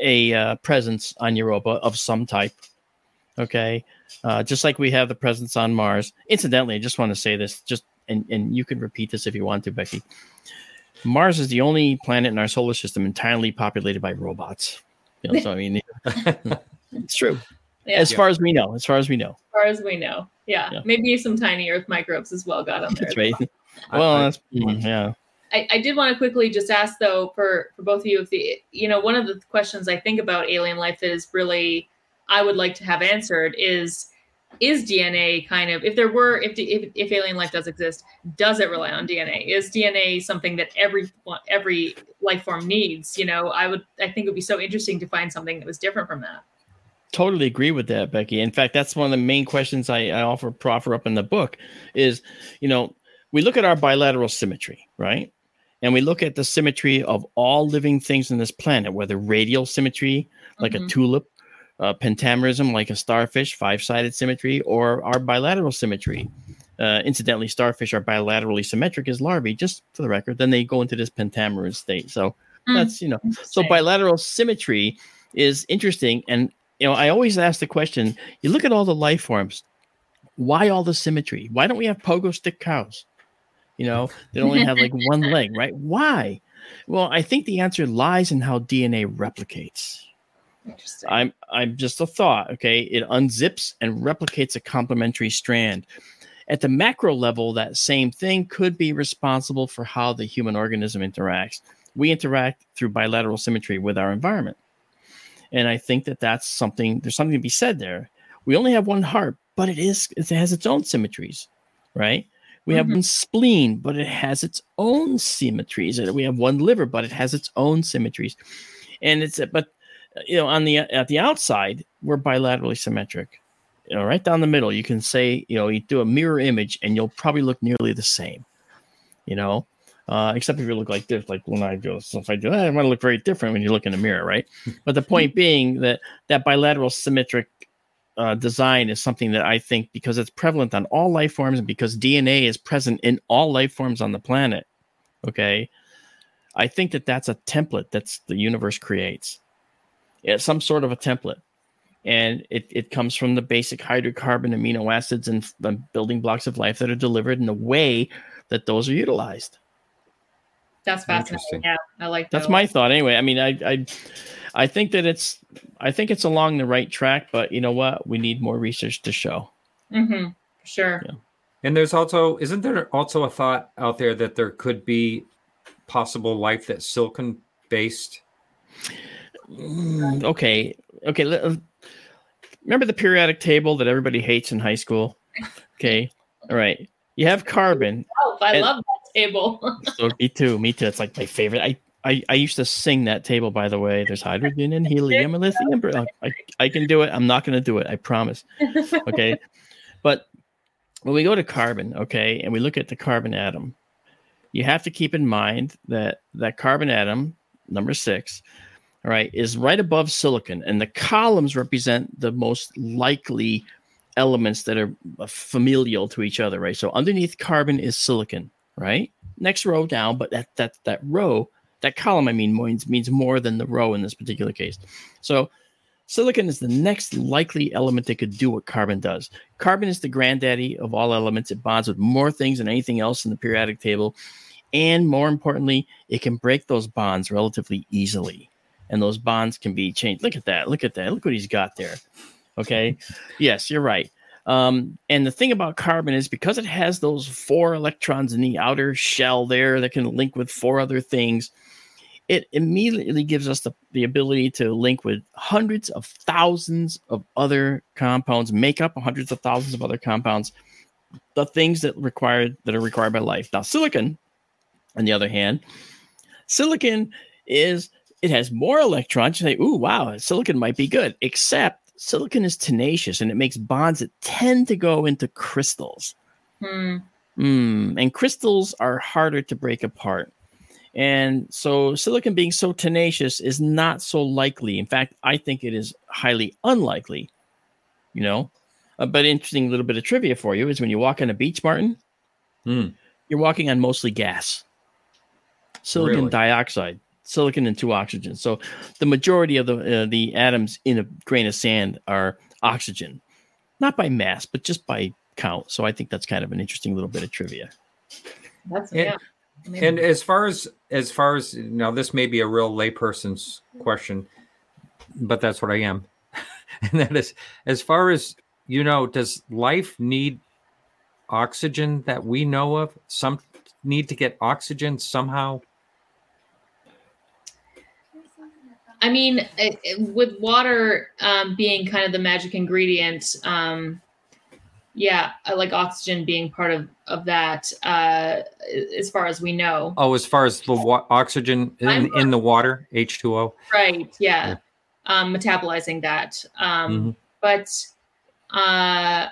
a uh, presence on Europa of some type. Okay, uh, just like we have the presence on Mars. Incidentally, I just want to say this, just and and you can repeat this if you want to, Becky. Mars is the only planet in our solar system entirely populated by robots. You know, so I mean, it's true. Yeah. As far as we know, as far as we know. As far as we know, yeah. yeah. Maybe some tiny Earth microbes as well got on there. That's right. Well, well that's mm, yeah. I, I did want to quickly just ask though for for both of you if the you know one of the questions I think about alien life that is really I would like to have answered is is DNA kind of if there were if if, if alien life does exist, does it rely on DNA? Is DNA something that every every life form needs? You know, I would I think it would be so interesting to find something that was different from that. Totally agree with that, Becky. In fact, that's one of the main questions I, I offer proffer up in the book is, you know, we look at our bilateral symmetry, right? And we look at the symmetry of all living things in this planet, whether radial symmetry, like mm-hmm. a tulip, uh, pentamerism, like a starfish, five sided symmetry, or our bilateral symmetry. Uh, incidentally, starfish are bilaterally symmetric as larvae, just for the record. Then they go into this pentamerous state. So mm, that's, you know, so bilateral symmetry is interesting. And, you know, I always ask the question you look at all the life forms, why all the symmetry? Why don't we have pogo stick cows? You know, they only have like one leg, right? Why? Well, I think the answer lies in how DNA replicates. I'm I'm just a thought. Okay, it unzips and replicates a complementary strand. At the macro level, that same thing could be responsible for how the human organism interacts. We interact through bilateral symmetry with our environment, and I think that that's something. There's something to be said there. We only have one heart, but it is it has its own symmetries, right? We have mm-hmm. one spleen, but it has its own symmetries. We have one liver, but it has its own symmetries. And it's but you know, on the at the outside, we're bilaterally symmetric. You know, right down the middle, you can say, you know, you do a mirror image and you'll probably look nearly the same. You know, uh, except if you look like this, like when I do stuff I do, that, I'm going to look very different when you look in the mirror, right? but the point being that that bilateral symmetric uh, design is something that I think because it's prevalent on all life forms and because DNA is present in all life forms on the planet. Okay, I think that that's a template that's the universe creates. It's some sort of a template, and it it comes from the basic hydrocarbon amino acids and the building blocks of life that are delivered in the way that those are utilized. That's fascinating. Yeah, I like that. That's my thought. Anyway, I mean, I, I, I think that it's, I think it's along the right track, but you know what? We need more research to show. Mm-hmm. Sure. Yeah. And there's also, isn't there also a thought out there that there could be possible life that's silicon based? Mm, okay. Okay. Uh, remember the periodic table that everybody hates in high school? Okay. All right. You have carbon. Oh, I and, love that table. so me too. Me too. It's like my favorite. I, I I used to sing that table. By the way, there's hydrogen and helium and lithium. I I can do it. I'm not going to do it. I promise. Okay, but when we go to carbon, okay, and we look at the carbon atom, you have to keep in mind that that carbon atom number six all right, is right above silicon, and the columns represent the most likely elements that are uh, familial to each other, right? So underneath carbon is silicon, right? Next row down, but that that that row, that column, I mean, means means more than the row in this particular case. So silicon is the next likely element that could do what carbon does. Carbon is the granddaddy of all elements. It bonds with more things than anything else in the periodic table. And more importantly, it can break those bonds relatively easily. And those bonds can be changed. Look at that. Look at that. Look what he's got there. Okay. yes, you're right. Um, and the thing about carbon is because it has those four electrons in the outer shell there that can link with four other things, it immediately gives us the, the ability to link with hundreds of thousands of other compounds, make up hundreds of thousands of other compounds, the things that required that are required by life. Now, silicon, on the other hand, silicon is it has more electrons. You say, "Ooh, wow, silicon might be good," except silicon is tenacious and it makes bonds that tend to go into crystals. Hmm. Mm, and crystals are harder to break apart. And so silicon being so tenacious is not so likely. In fact, I think it is highly unlikely. You know, uh, but interesting little bit of trivia for you is when you walk on a beach, Martin, mm. you're walking on mostly gas, silicon really? dioxide silicon and two oxygen. So the majority of the uh, the atoms in a grain of sand are oxygen, not by mass, but just by count. So I think that's kind of an interesting little bit of trivia. That's and, yeah. And as far as as far as now, this may be a real layperson's question, but that's what I am. and that is as far as you know, does life need oxygen that we know of? Some need to get oxygen somehow? I mean, it, it, with water um, being kind of the magic ingredient, um, yeah, I like oxygen being part of of that. Uh, as far as we know. Oh, as far as the wa- oxygen in, in the water, H two O. Right. Yeah. yeah. Um, metabolizing that. Um, mm-hmm. But uh,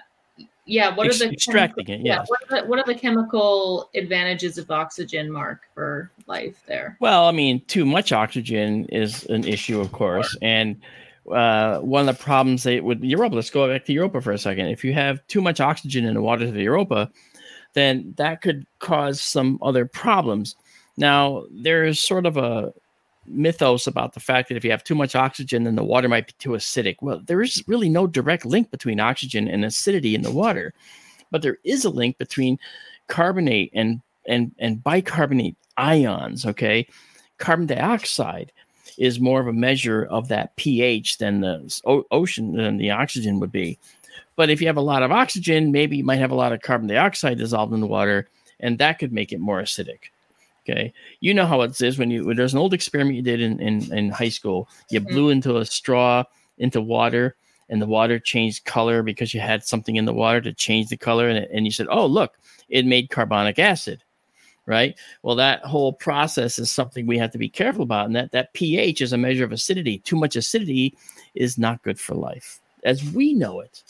yeah, what are the extracting chemical, it? Yeah. What are, the, what are the chemical advantages of oxygen, Mark, for life there? Well, I mean, too much oxygen is an issue, of course, and uh, one of the problems they with Europa. Let's go back to Europa for a second. If you have too much oxygen in the waters of Europa, then that could cause some other problems. Now, there's sort of a mythos about the fact that if you have too much oxygen, then the water might be too acidic. Well, there is really no direct link between oxygen and acidity in the water, but there is a link between carbonate and and and bicarbonate ions. Okay, carbon dioxide is more of a measure of that pH than the o- ocean than the oxygen would be. But if you have a lot of oxygen, maybe you might have a lot of carbon dioxide dissolved in the water, and that could make it more acidic. Okay, you know how it is when you when there's an old experiment you did in in, in high school. You mm-hmm. blew into a straw into water, and the water changed color because you had something in the water to change the color, and, and you said, "Oh, look, it made carbonic acid." Right. Well, that whole process is something we have to be careful about, and that that pH is a measure of acidity. Too much acidity is not good for life, as we know it.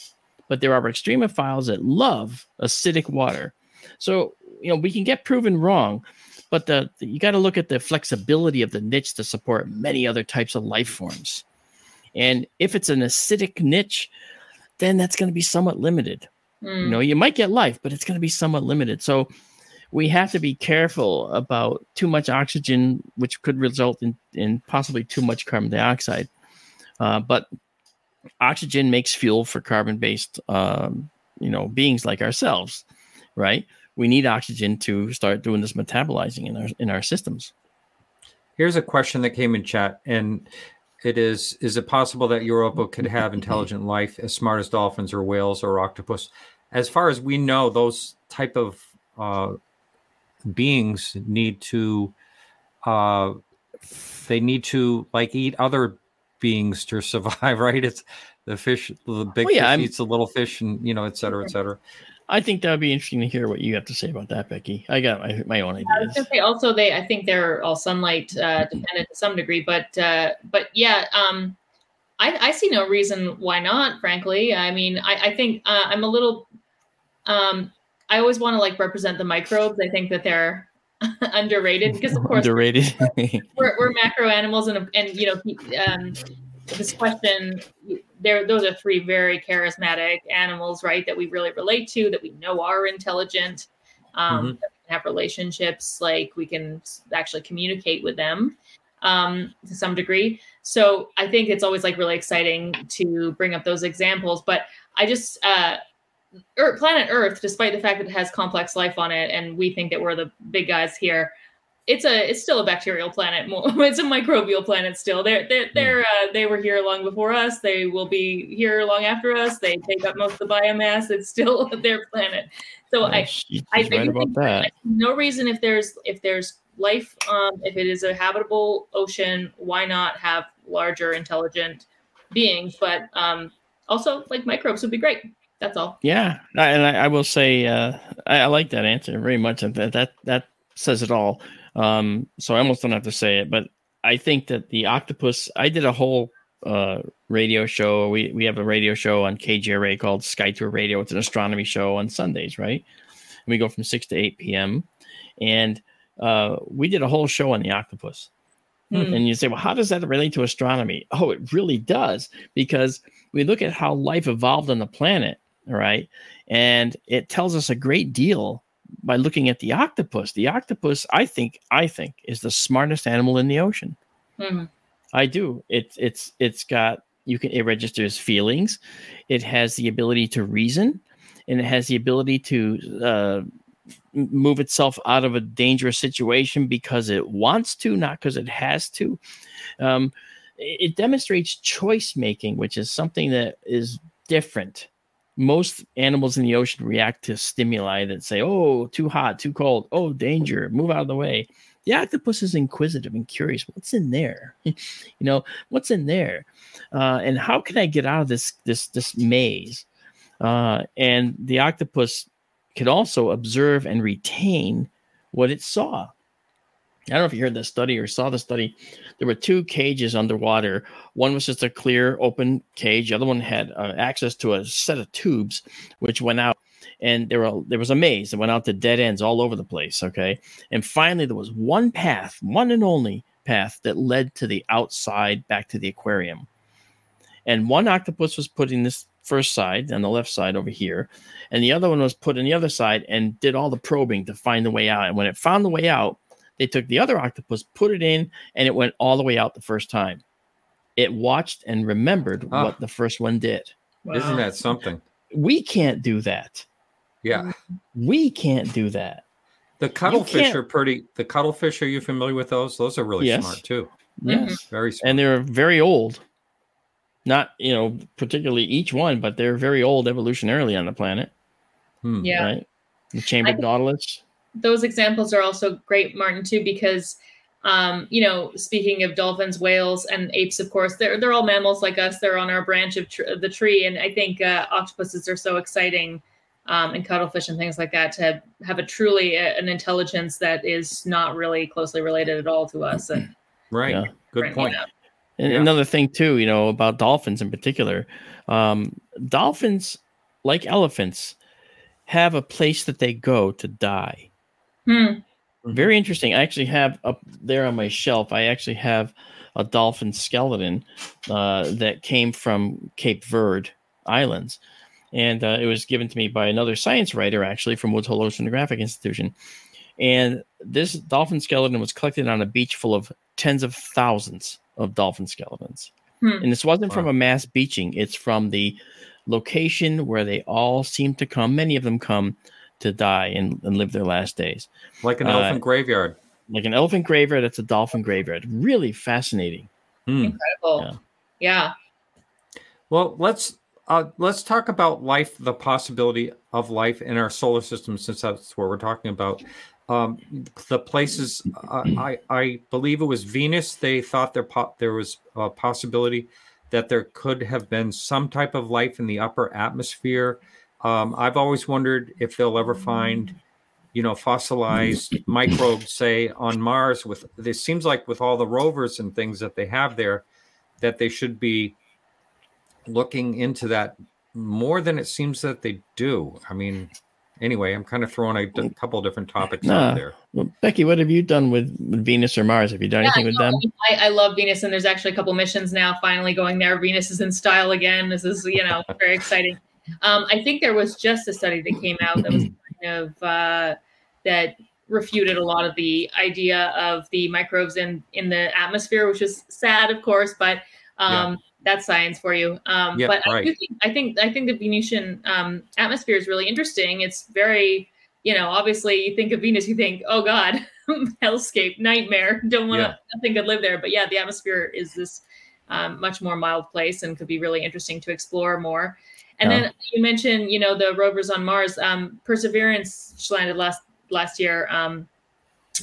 But there are extremophiles that love acidic water. So you know we can get proven wrong but the, the you got to look at the flexibility of the niche to support many other types of life forms. And if it's an acidic niche, then that's going to be somewhat limited. Mm. You know, you might get life, but it's going to be somewhat limited. So we have to be careful about too much oxygen, which could result in, in possibly too much carbon dioxide. Uh, but oxygen makes fuel for carbon-based, um, you know, beings like ourselves, right? We need oxygen to start doing this metabolizing in our in our systems. Here's a question that came in chat, and it is: Is it possible that Europa could have intelligent life as smart as dolphins or whales or octopus? As far as we know, those type of uh, beings need to uh, they need to like eat other beings to survive, right? It's the fish, the big well, yeah, fish I'm, eats the little fish, and you know, et cetera, et cetera. I think that would be interesting to hear what you have to say about that, Becky. I got my, my own ideas. I also, they I think they're all sunlight uh, dependent to some degree, but uh, but yeah, um, I, I see no reason why not. Frankly, I mean, I, I think uh, I'm a little. Um, I always want to like represent the microbes. I think that they're underrated because of course underrated. we're, we're macro animals and and you know um, this question there those are three very charismatic animals right that we really relate to that we know are intelligent um, mm-hmm. have relationships like we can actually communicate with them um, to some degree so i think it's always like really exciting to bring up those examples but i just uh, Earth, planet earth despite the fact that it has complex life on it and we think that we're the big guys here it's a it's still a bacterial planet. It's a microbial planet still. They're they're, hmm. they're uh, they were here long before us. They will be here long after us. They take up most of the biomass. It's still their planet. So oh, I I, right about that. no reason if there's if there's life um if it is a habitable ocean, why not have larger intelligent beings? But um also like microbes would be great. That's all. Yeah, and I, I will say uh, I, I, like that answer very much. That that that says it all. Um, so I almost don't have to say it, but I think that the octopus. I did a whole uh, radio show. We we have a radio show on KGRA called Sky Tour Radio. It's an astronomy show on Sundays, right? And we go from six to eight p.m. And uh, we did a whole show on the octopus. Hmm. And you say, well, how does that relate to astronomy? Oh, it really does because we look at how life evolved on the planet, right? And it tells us a great deal by looking at the octopus. The octopus, I think, I think, is the smartest animal in the ocean. Mm-hmm. I do. It's it's it's got you can it registers feelings. It has the ability to reason, and it has the ability to uh, move itself out of a dangerous situation because it wants to, not because it has to. Um, it demonstrates choice making, which is something that is different most animals in the ocean react to stimuli that say, "Oh, too hot, too cold, oh, danger, move out of the way." The octopus is inquisitive and curious. What's in there? you know, what's in there, uh, and how can I get out of this this this maze? Uh, and the octopus could also observe and retain what it saw. I don't know if you heard the study or saw the study. There were two cages underwater. One was just a clear, open cage. The other one had uh, access to a set of tubes, which went out, and there were there was a maze that went out to dead ends all over the place. Okay, and finally there was one path, one and only path that led to the outside, back to the aquarium. And one octopus was put in this first side on the left side over here, and the other one was put in the other side and did all the probing to find the way out. And when it found the way out, they took the other octopus, put it in, and it went all the way out the first time. It watched and remembered oh. what the first one did. Wow. Isn't that something? We can't do that. Yeah. We can't do that. The cuttlefish are pretty. The cuttlefish, are you familiar with those? Those are really yes. smart too. Yes. Mm-hmm. Very smart. And they're very old. Not, you know, particularly each one, but they're very old evolutionarily on the planet. Hmm. Yeah. Right? The chambered nautilus those examples are also great, Martin, too, because um, you know, speaking of dolphins, whales, and apes, of course, they're they're all mammals like us. They're on our branch of tr- the tree, and I think uh, octopuses are so exciting, um, and cuttlefish and things like that to have, have a truly uh, an intelligence that is not really closely related at all to us. And, right, yeah. good point. And yeah. another thing too, you know, about dolphins in particular, um, dolphins, like elephants, have a place that they go to die Hmm. Very interesting. I actually have up there on my shelf. I actually have a dolphin skeleton uh, that came from Cape Verde Islands, and uh, it was given to me by another science writer, actually from Woods Hole Oceanographic Institution. And this dolphin skeleton was collected on a beach full of tens of thousands of dolphin skeletons. Hmm. And this wasn't wow. from a mass beaching; it's from the location where they all seem to come. Many of them come to die and, and live their last days. Like an uh, elephant graveyard. Like an elephant graveyard, it's a dolphin graveyard. Really fascinating. Hmm. Incredible. Yeah. yeah. Well, let's uh, let's talk about life, the possibility of life in our solar system, since that's what we're talking about. Um, the places uh, I I believe it was Venus. They thought there po- there was a possibility that there could have been some type of life in the upper atmosphere um, I've always wondered if they'll ever find, you know, fossilized microbes, say on Mars. With it seems like with all the rovers and things that they have there, that they should be looking into that more than it seems that they do. I mean, anyway, I'm kind of throwing a d- couple different topics out there. Well, Becky, what have you done with, with Venus or Mars? Have you done yeah, anything with them? I, I, love Venus, and there's actually a couple missions now finally going there. Venus is in style again. This is, you know, very exciting. Um, I think there was just a study that came out that was kind of uh, that refuted a lot of the idea of the microbes in in the atmosphere, which is sad, of course, but um, yeah. that's science for you. Um, yeah, but right. I, think, I think I think the Venusian um, atmosphere is really interesting. It's very you know, obviously you think of Venus, you think, oh God, hellscape, nightmare. Don't want to, yeah. nothing could live there. But yeah, the atmosphere is this um, much more mild place and could be really interesting to explore more. And yeah. then you mentioned, you know, the rovers on Mars. Um, Perseverance landed last last year. Um,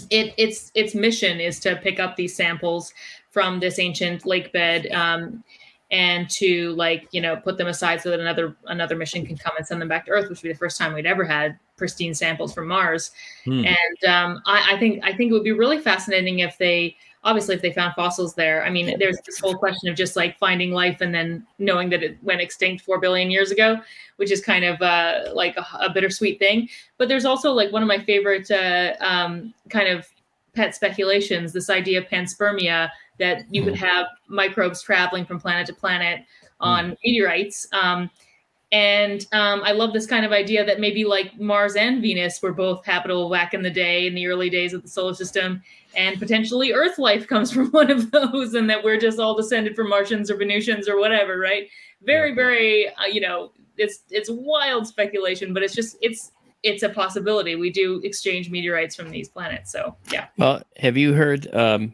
it, its its mission is to pick up these samples from this ancient lake bed um, and to like you know put them aside so that another another mission can come and send them back to Earth, which would be the first time we'd ever had pristine samples from Mars. Hmm. And um, I, I think I think it would be really fascinating if they obviously if they found fossils there i mean there's this whole question of just like finding life and then knowing that it went extinct 4 billion years ago which is kind of uh, like a, a, bittersweet thing but there's also like one of my favorite uh, um, kind of pet speculations this idea of panspermia that you could mm-hmm. have microbes traveling from planet to planet on mm. meteorites um, and um, I love this kind of idea that maybe like Mars and Venus were both habitable back in the day, in the early days of the solar system, and potentially Earth life comes from one of those, and that we're just all descended from Martians or Venusians or whatever, right? Very, very, uh, you know, it's it's wild speculation, but it's just it's it's a possibility. We do exchange meteorites from these planets, so yeah. Well, have you heard um,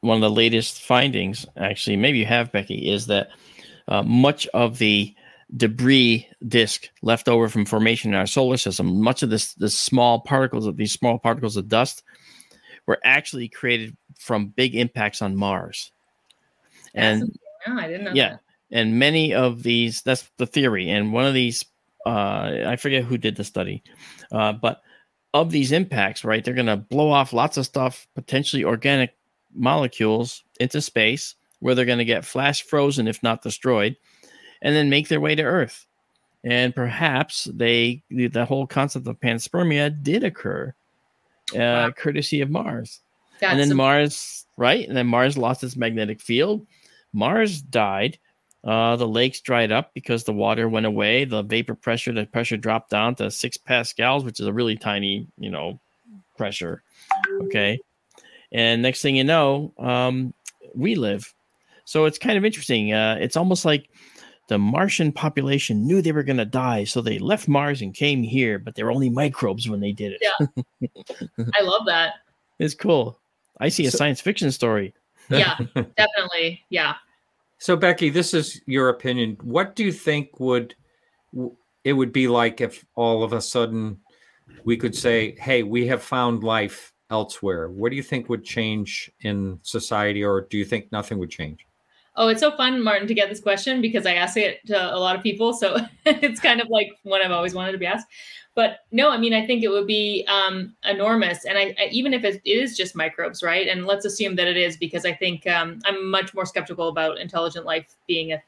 one of the latest findings? Actually, maybe you have, Becky, is that uh, much of the debris disk left over from formation in our solar system. Much of this, the small particles of these small particles of dust were actually created from big impacts on Mars. And oh, I didn't know yeah, that. and many of these that's the theory. And one of these, uh, I forget who did the study, uh, but of these impacts, right, they're going to blow off lots of stuff, potentially organic molecules into space, where they're going to get flash frozen, if not destroyed, and then make their way to Earth. And perhaps they, the whole concept of panspermia did occur, uh, Wow. courtesy of Mars. That's and then Mars, right? And then Mars lost its magnetic field. Mars died. Uh, the lakes dried up because the water went away. The vapor pressure, the pressure dropped down to six pascals, which is a really tiny, you know, pressure. Okay. And next thing you know, um, we live. So it's kind of interesting. Uh, it's almost like the Martian population knew they were going to die. So they left Mars and came here, but they were only microbes when they did it. Yeah. I love that. It's cool. I see a So- science fiction story. Yeah, definitely. Yeah. So Becky, this is your opinion. What do you think would it would be like if all of a sudden we could say, "Hey, we have found life elsewhere." What do you think would change in society, or do you think nothing would change? Oh, it's so fun, Martin, to get this question because I ask it to a lot of people. So it's kind of like one I've always wanted to be asked. But no, I mean, I think it would be um, enormous. And I, I even if it is just microbes, right? And let's assume that it is because I think um, I'm much more skeptical about intelligent life being a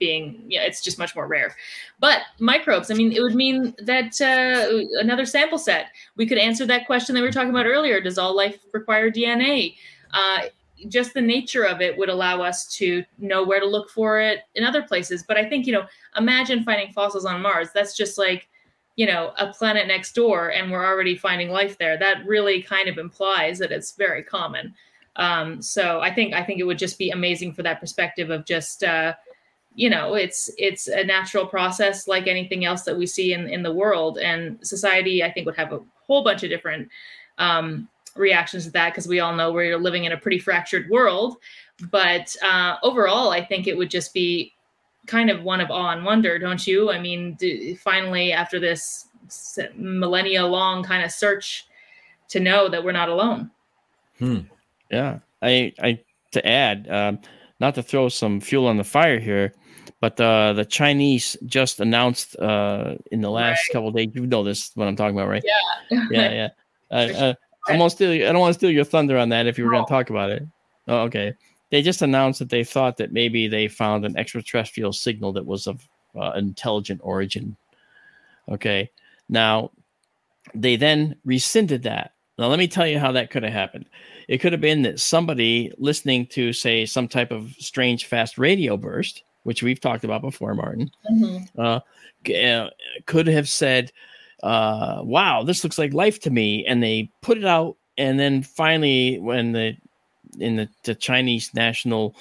being yeah it's just much more rare but microbes i mean it would mean that uh, another sample set we could answer that question that we were talking about earlier does all life require dna uh, just the nature of it would allow us to know where to look for it in other places. But I think, you know, imagine finding fossils on Mars. That's just like, you know, a planet next door and we're already finding life there. That really kind of implies that it's very common. Um, so I think I think it would just be amazing for that perspective of just uh, you know, it's it's a natural process like anything else that we see in, in the world. And society, I think, would have a whole bunch of different um reactions to that because we all know we're living in a pretty fractured world. But uh, overall, I think it would just be kind of one of awe and wonder, don't you? I mean, d- finally, after this millennia long kind of search, to know that we're not alone. Hmm. Yeah, I, I to add, um, not to throw some fuel on the fire here, but uh, the Chinese just announced uh, in the last couple of days. You know this what I'm talking about, right? Yeah. yeah, yeah. Uh, uh, I won't steal. I don't want to steal your thunder on that. If you were going to talk about it, oh, okay. They just announced that they thought that maybe they found an extraterrestrial signal that was of uh, intelligent origin. Okay, now they then rescinded that. Now let me tell you how that could have happened. It could have been that somebody listening to, say, some type of strange fast radio burst, which we've talked about before, Martin, Mhm. uh, uh, could have said, uh, "Wow, this looks like life to me," and they put it out, and then finally, when the in the, the Chinese national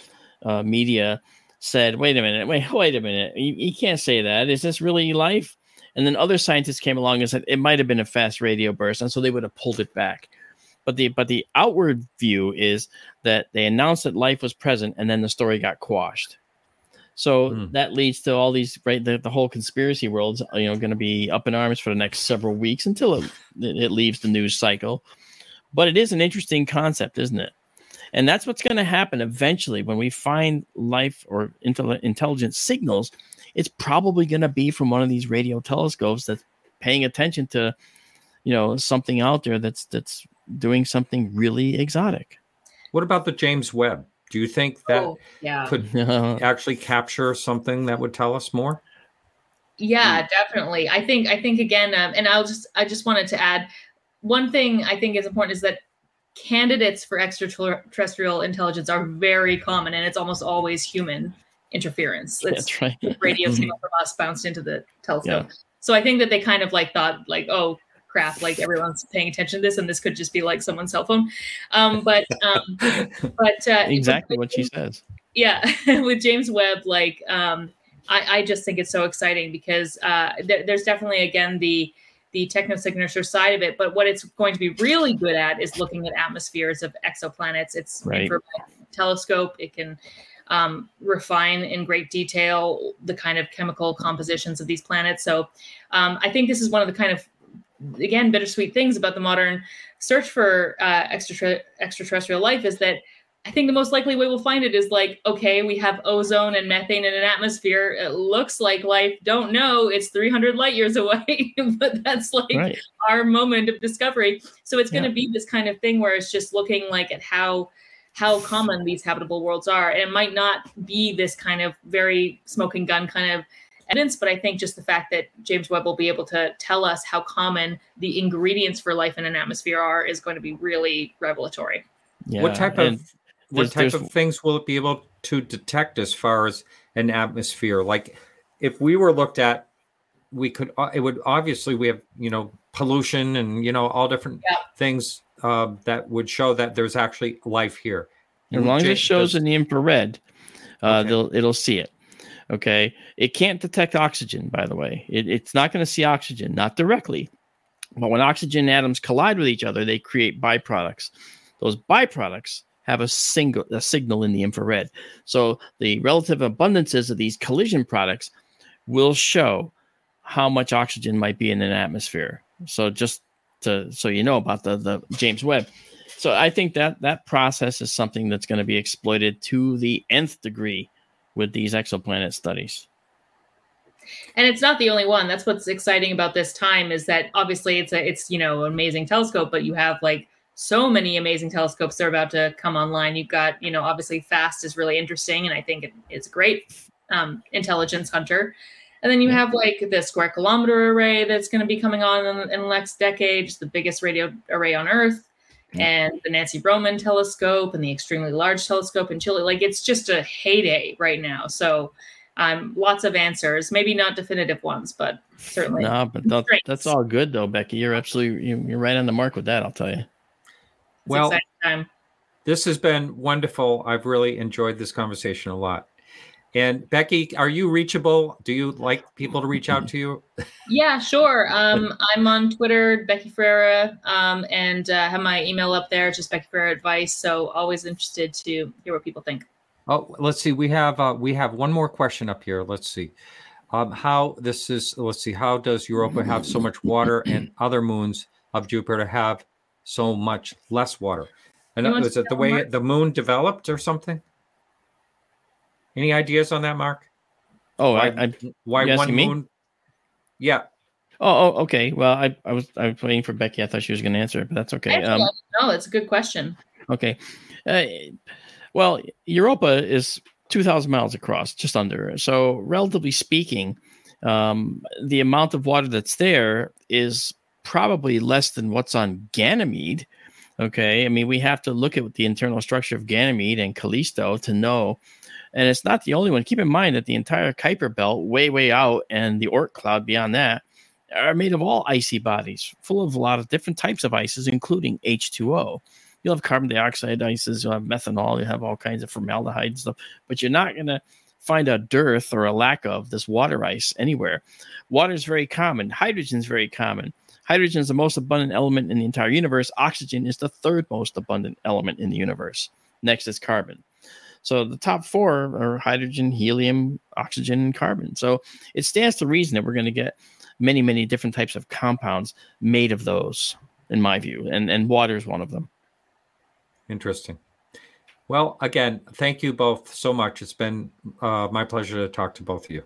uh, media said, "Wait a minute, wait, wait a minute, you, you can't say that. Is this really life?" And then other scientists came along and said it might have been a fast radio burst, and so they would have pulled it back. But the but the outward view is that they announced that life was present, and then the story got quashed. So Hmm. that leads to all these right. The, the whole conspiracy world's you know going to be up in arms for the next several weeks until it, it leaves the news cycle. But it is an interesting concept, isn't it? And that's what's going to happen eventually when we find life or intel- intelligent signals. It's probably going to be from one of these radio telescopes that's paying attention to, you know, something out there that's that's doing something really exotic. What about the James Webb? Do you think that Oh, yeah. could actually capture something that would tell us more? Yeah, definitely. I think I think again, um, and I'll just I just wanted to add one thing I think is important is that candidates for extraterrestrial intelligence are very common, and it's almost always human interference. It's that's right. radio signal from us bounced into the telescope. So I think that they kind of like thought like, oh crap, like everyone's paying attention to this, and this could just be like someone's cell phone. Um, but um, but uh, Exactly what she says. yeah with james webb like um i i just think it's so exciting because uh there, there's definitely again the the technosignature side of it but what it's going to be really good at is looking at atmospheres of exoplanets it's Right. telescope it can um, refine in great detail the kind of chemical compositions of these planets. So um, I think this is one of the kind of again bittersweet things about the modern search for uh, extra extraterrestrial life is that I think the most likely way we'll find it is like, okay, we have ozone and methane in an atmosphere. It looks like life. Don't know. It's 300 light years away, but that's like right. our moment of discovery. So it's going to be this kind of thing where it's just looking like at how how common these habitable worlds are, and it might not be this kind of very smoking gun kind of evidence, but I think just the fact that James Webb will be able to tell us how common the ingredients for life in an atmosphere are is going to be really revelatory. Yeah, what type of what type of things will it be able to detect as far as an atmosphere? Like if we were looked at, we could uh, it would obviously we have you know pollution and you know all different yeah. things uh, that would show that there's actually life here. As long as it shows does, in the infrared, uh, okay. it'll see it. Okay, it can't detect oxygen. By the way, it, it's not going to see oxygen, not directly, but when oxygen atoms collide with each other, they create byproducts. Those byproducts have a single a signal in the infrared. So the relative abundances of these collision products will show how much oxygen might be in an atmosphere. So just to so you know about the the James Webb. So I think that that process is something that's going to be exploited to the nth degree with these exoplanet studies. And it's not the only one. That's what's exciting about this time is that obviously it's a it's you know amazing telescope, but you have like so many amazing telescopes that are about to come online. You've got, you know, obviously FAST is really interesting, and I think it, it's great um, intelligence hunter. And then you have like the square kilometer array that's going to be coming on in, in, the next decade, just the biggest radio array on Earth, and the Nancy Roman telescope and the extremely large telescope in Chile. Like it's just a heyday right now. So um, lots of answers, maybe not definitive ones, but certainly. No, but that, that's all good though, Becky. You're absolutely you're right on the mark with that. I'll tell you well, this has been wonderful. I've really enjoyed this conversation a lot. And Becky, are you reachable? Do you like people to reach out to you? Yeah, sure. Um, I'm on Twitter, Becky Ferreira, um, and uh, have my email up there, just Becky Ferreira at Vice. So always interested to hear what people think. Oh, let's see. We have uh, we have one more question up here. Let's see. Um, how this is? Let's see. How does Europa have so much water and other moons of Jupiter have so much less water. And is it the way the moon developed or something? Any ideas on that, Mark? Oh, why, I, I why one moon? Me? Yeah. Oh, oh, okay. Well, I, I was I was waiting for Becky. I thought she was going to answer it, but that's okay. Um, no, it's a good question. Okay. Uh, well, Europa is two thousand miles across, just under. So, relatively speaking, um, the amount of water that's there is probably less than what's on Ganymede. Okay. I mean, we have to look at the internal structure of Ganymede and Callisto to know. And it's not the only one. Keep in mind that the entire Kuiper belt, way, way out, and the Oort cloud beyond that, are made of all icy bodies, full of a lot of different types of ices, including H2O. You'll have carbon dioxide ices, you'll have methanol, you'll have all kinds of formaldehyde and stuff, but you're not going to find a dearth or a lack of this water ice anywhere. Water is very common, hydrogen is very common. Hydrogen is the most abundant element in the entire universe. Oxygen is the third most abundant element in the universe. Next is carbon. So the top four are hydrogen, helium, oxygen, and carbon. So it stands to reason that we're going to get many, many different types of compounds made of those, in my view, and and water is one of them. Interesting. Well, again, thank you both so much. It's been uh, my pleasure to talk to both of you.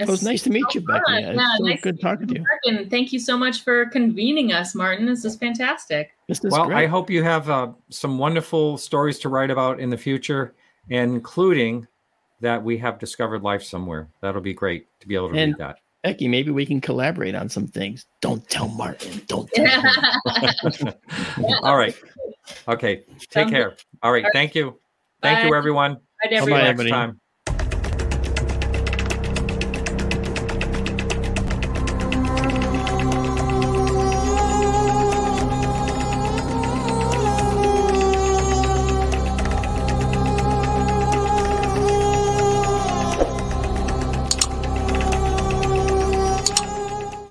It was nice to meet so you, Becky. Yeah, yeah so nice good talking to you. And thank you so much for convening us, Martin. This is fantastic. This is well, great. I hope you have uh, some wonderful stories to write about in the future, including that we have discovered life somewhere. That'll be great to be able to and read that. Becky, maybe we can collaborate on some things. Don't tell Martin. Don't tell All right. Okay. Take care. All right. Thank you. Thank Bye. you, everyone. Bye, everyone. next time.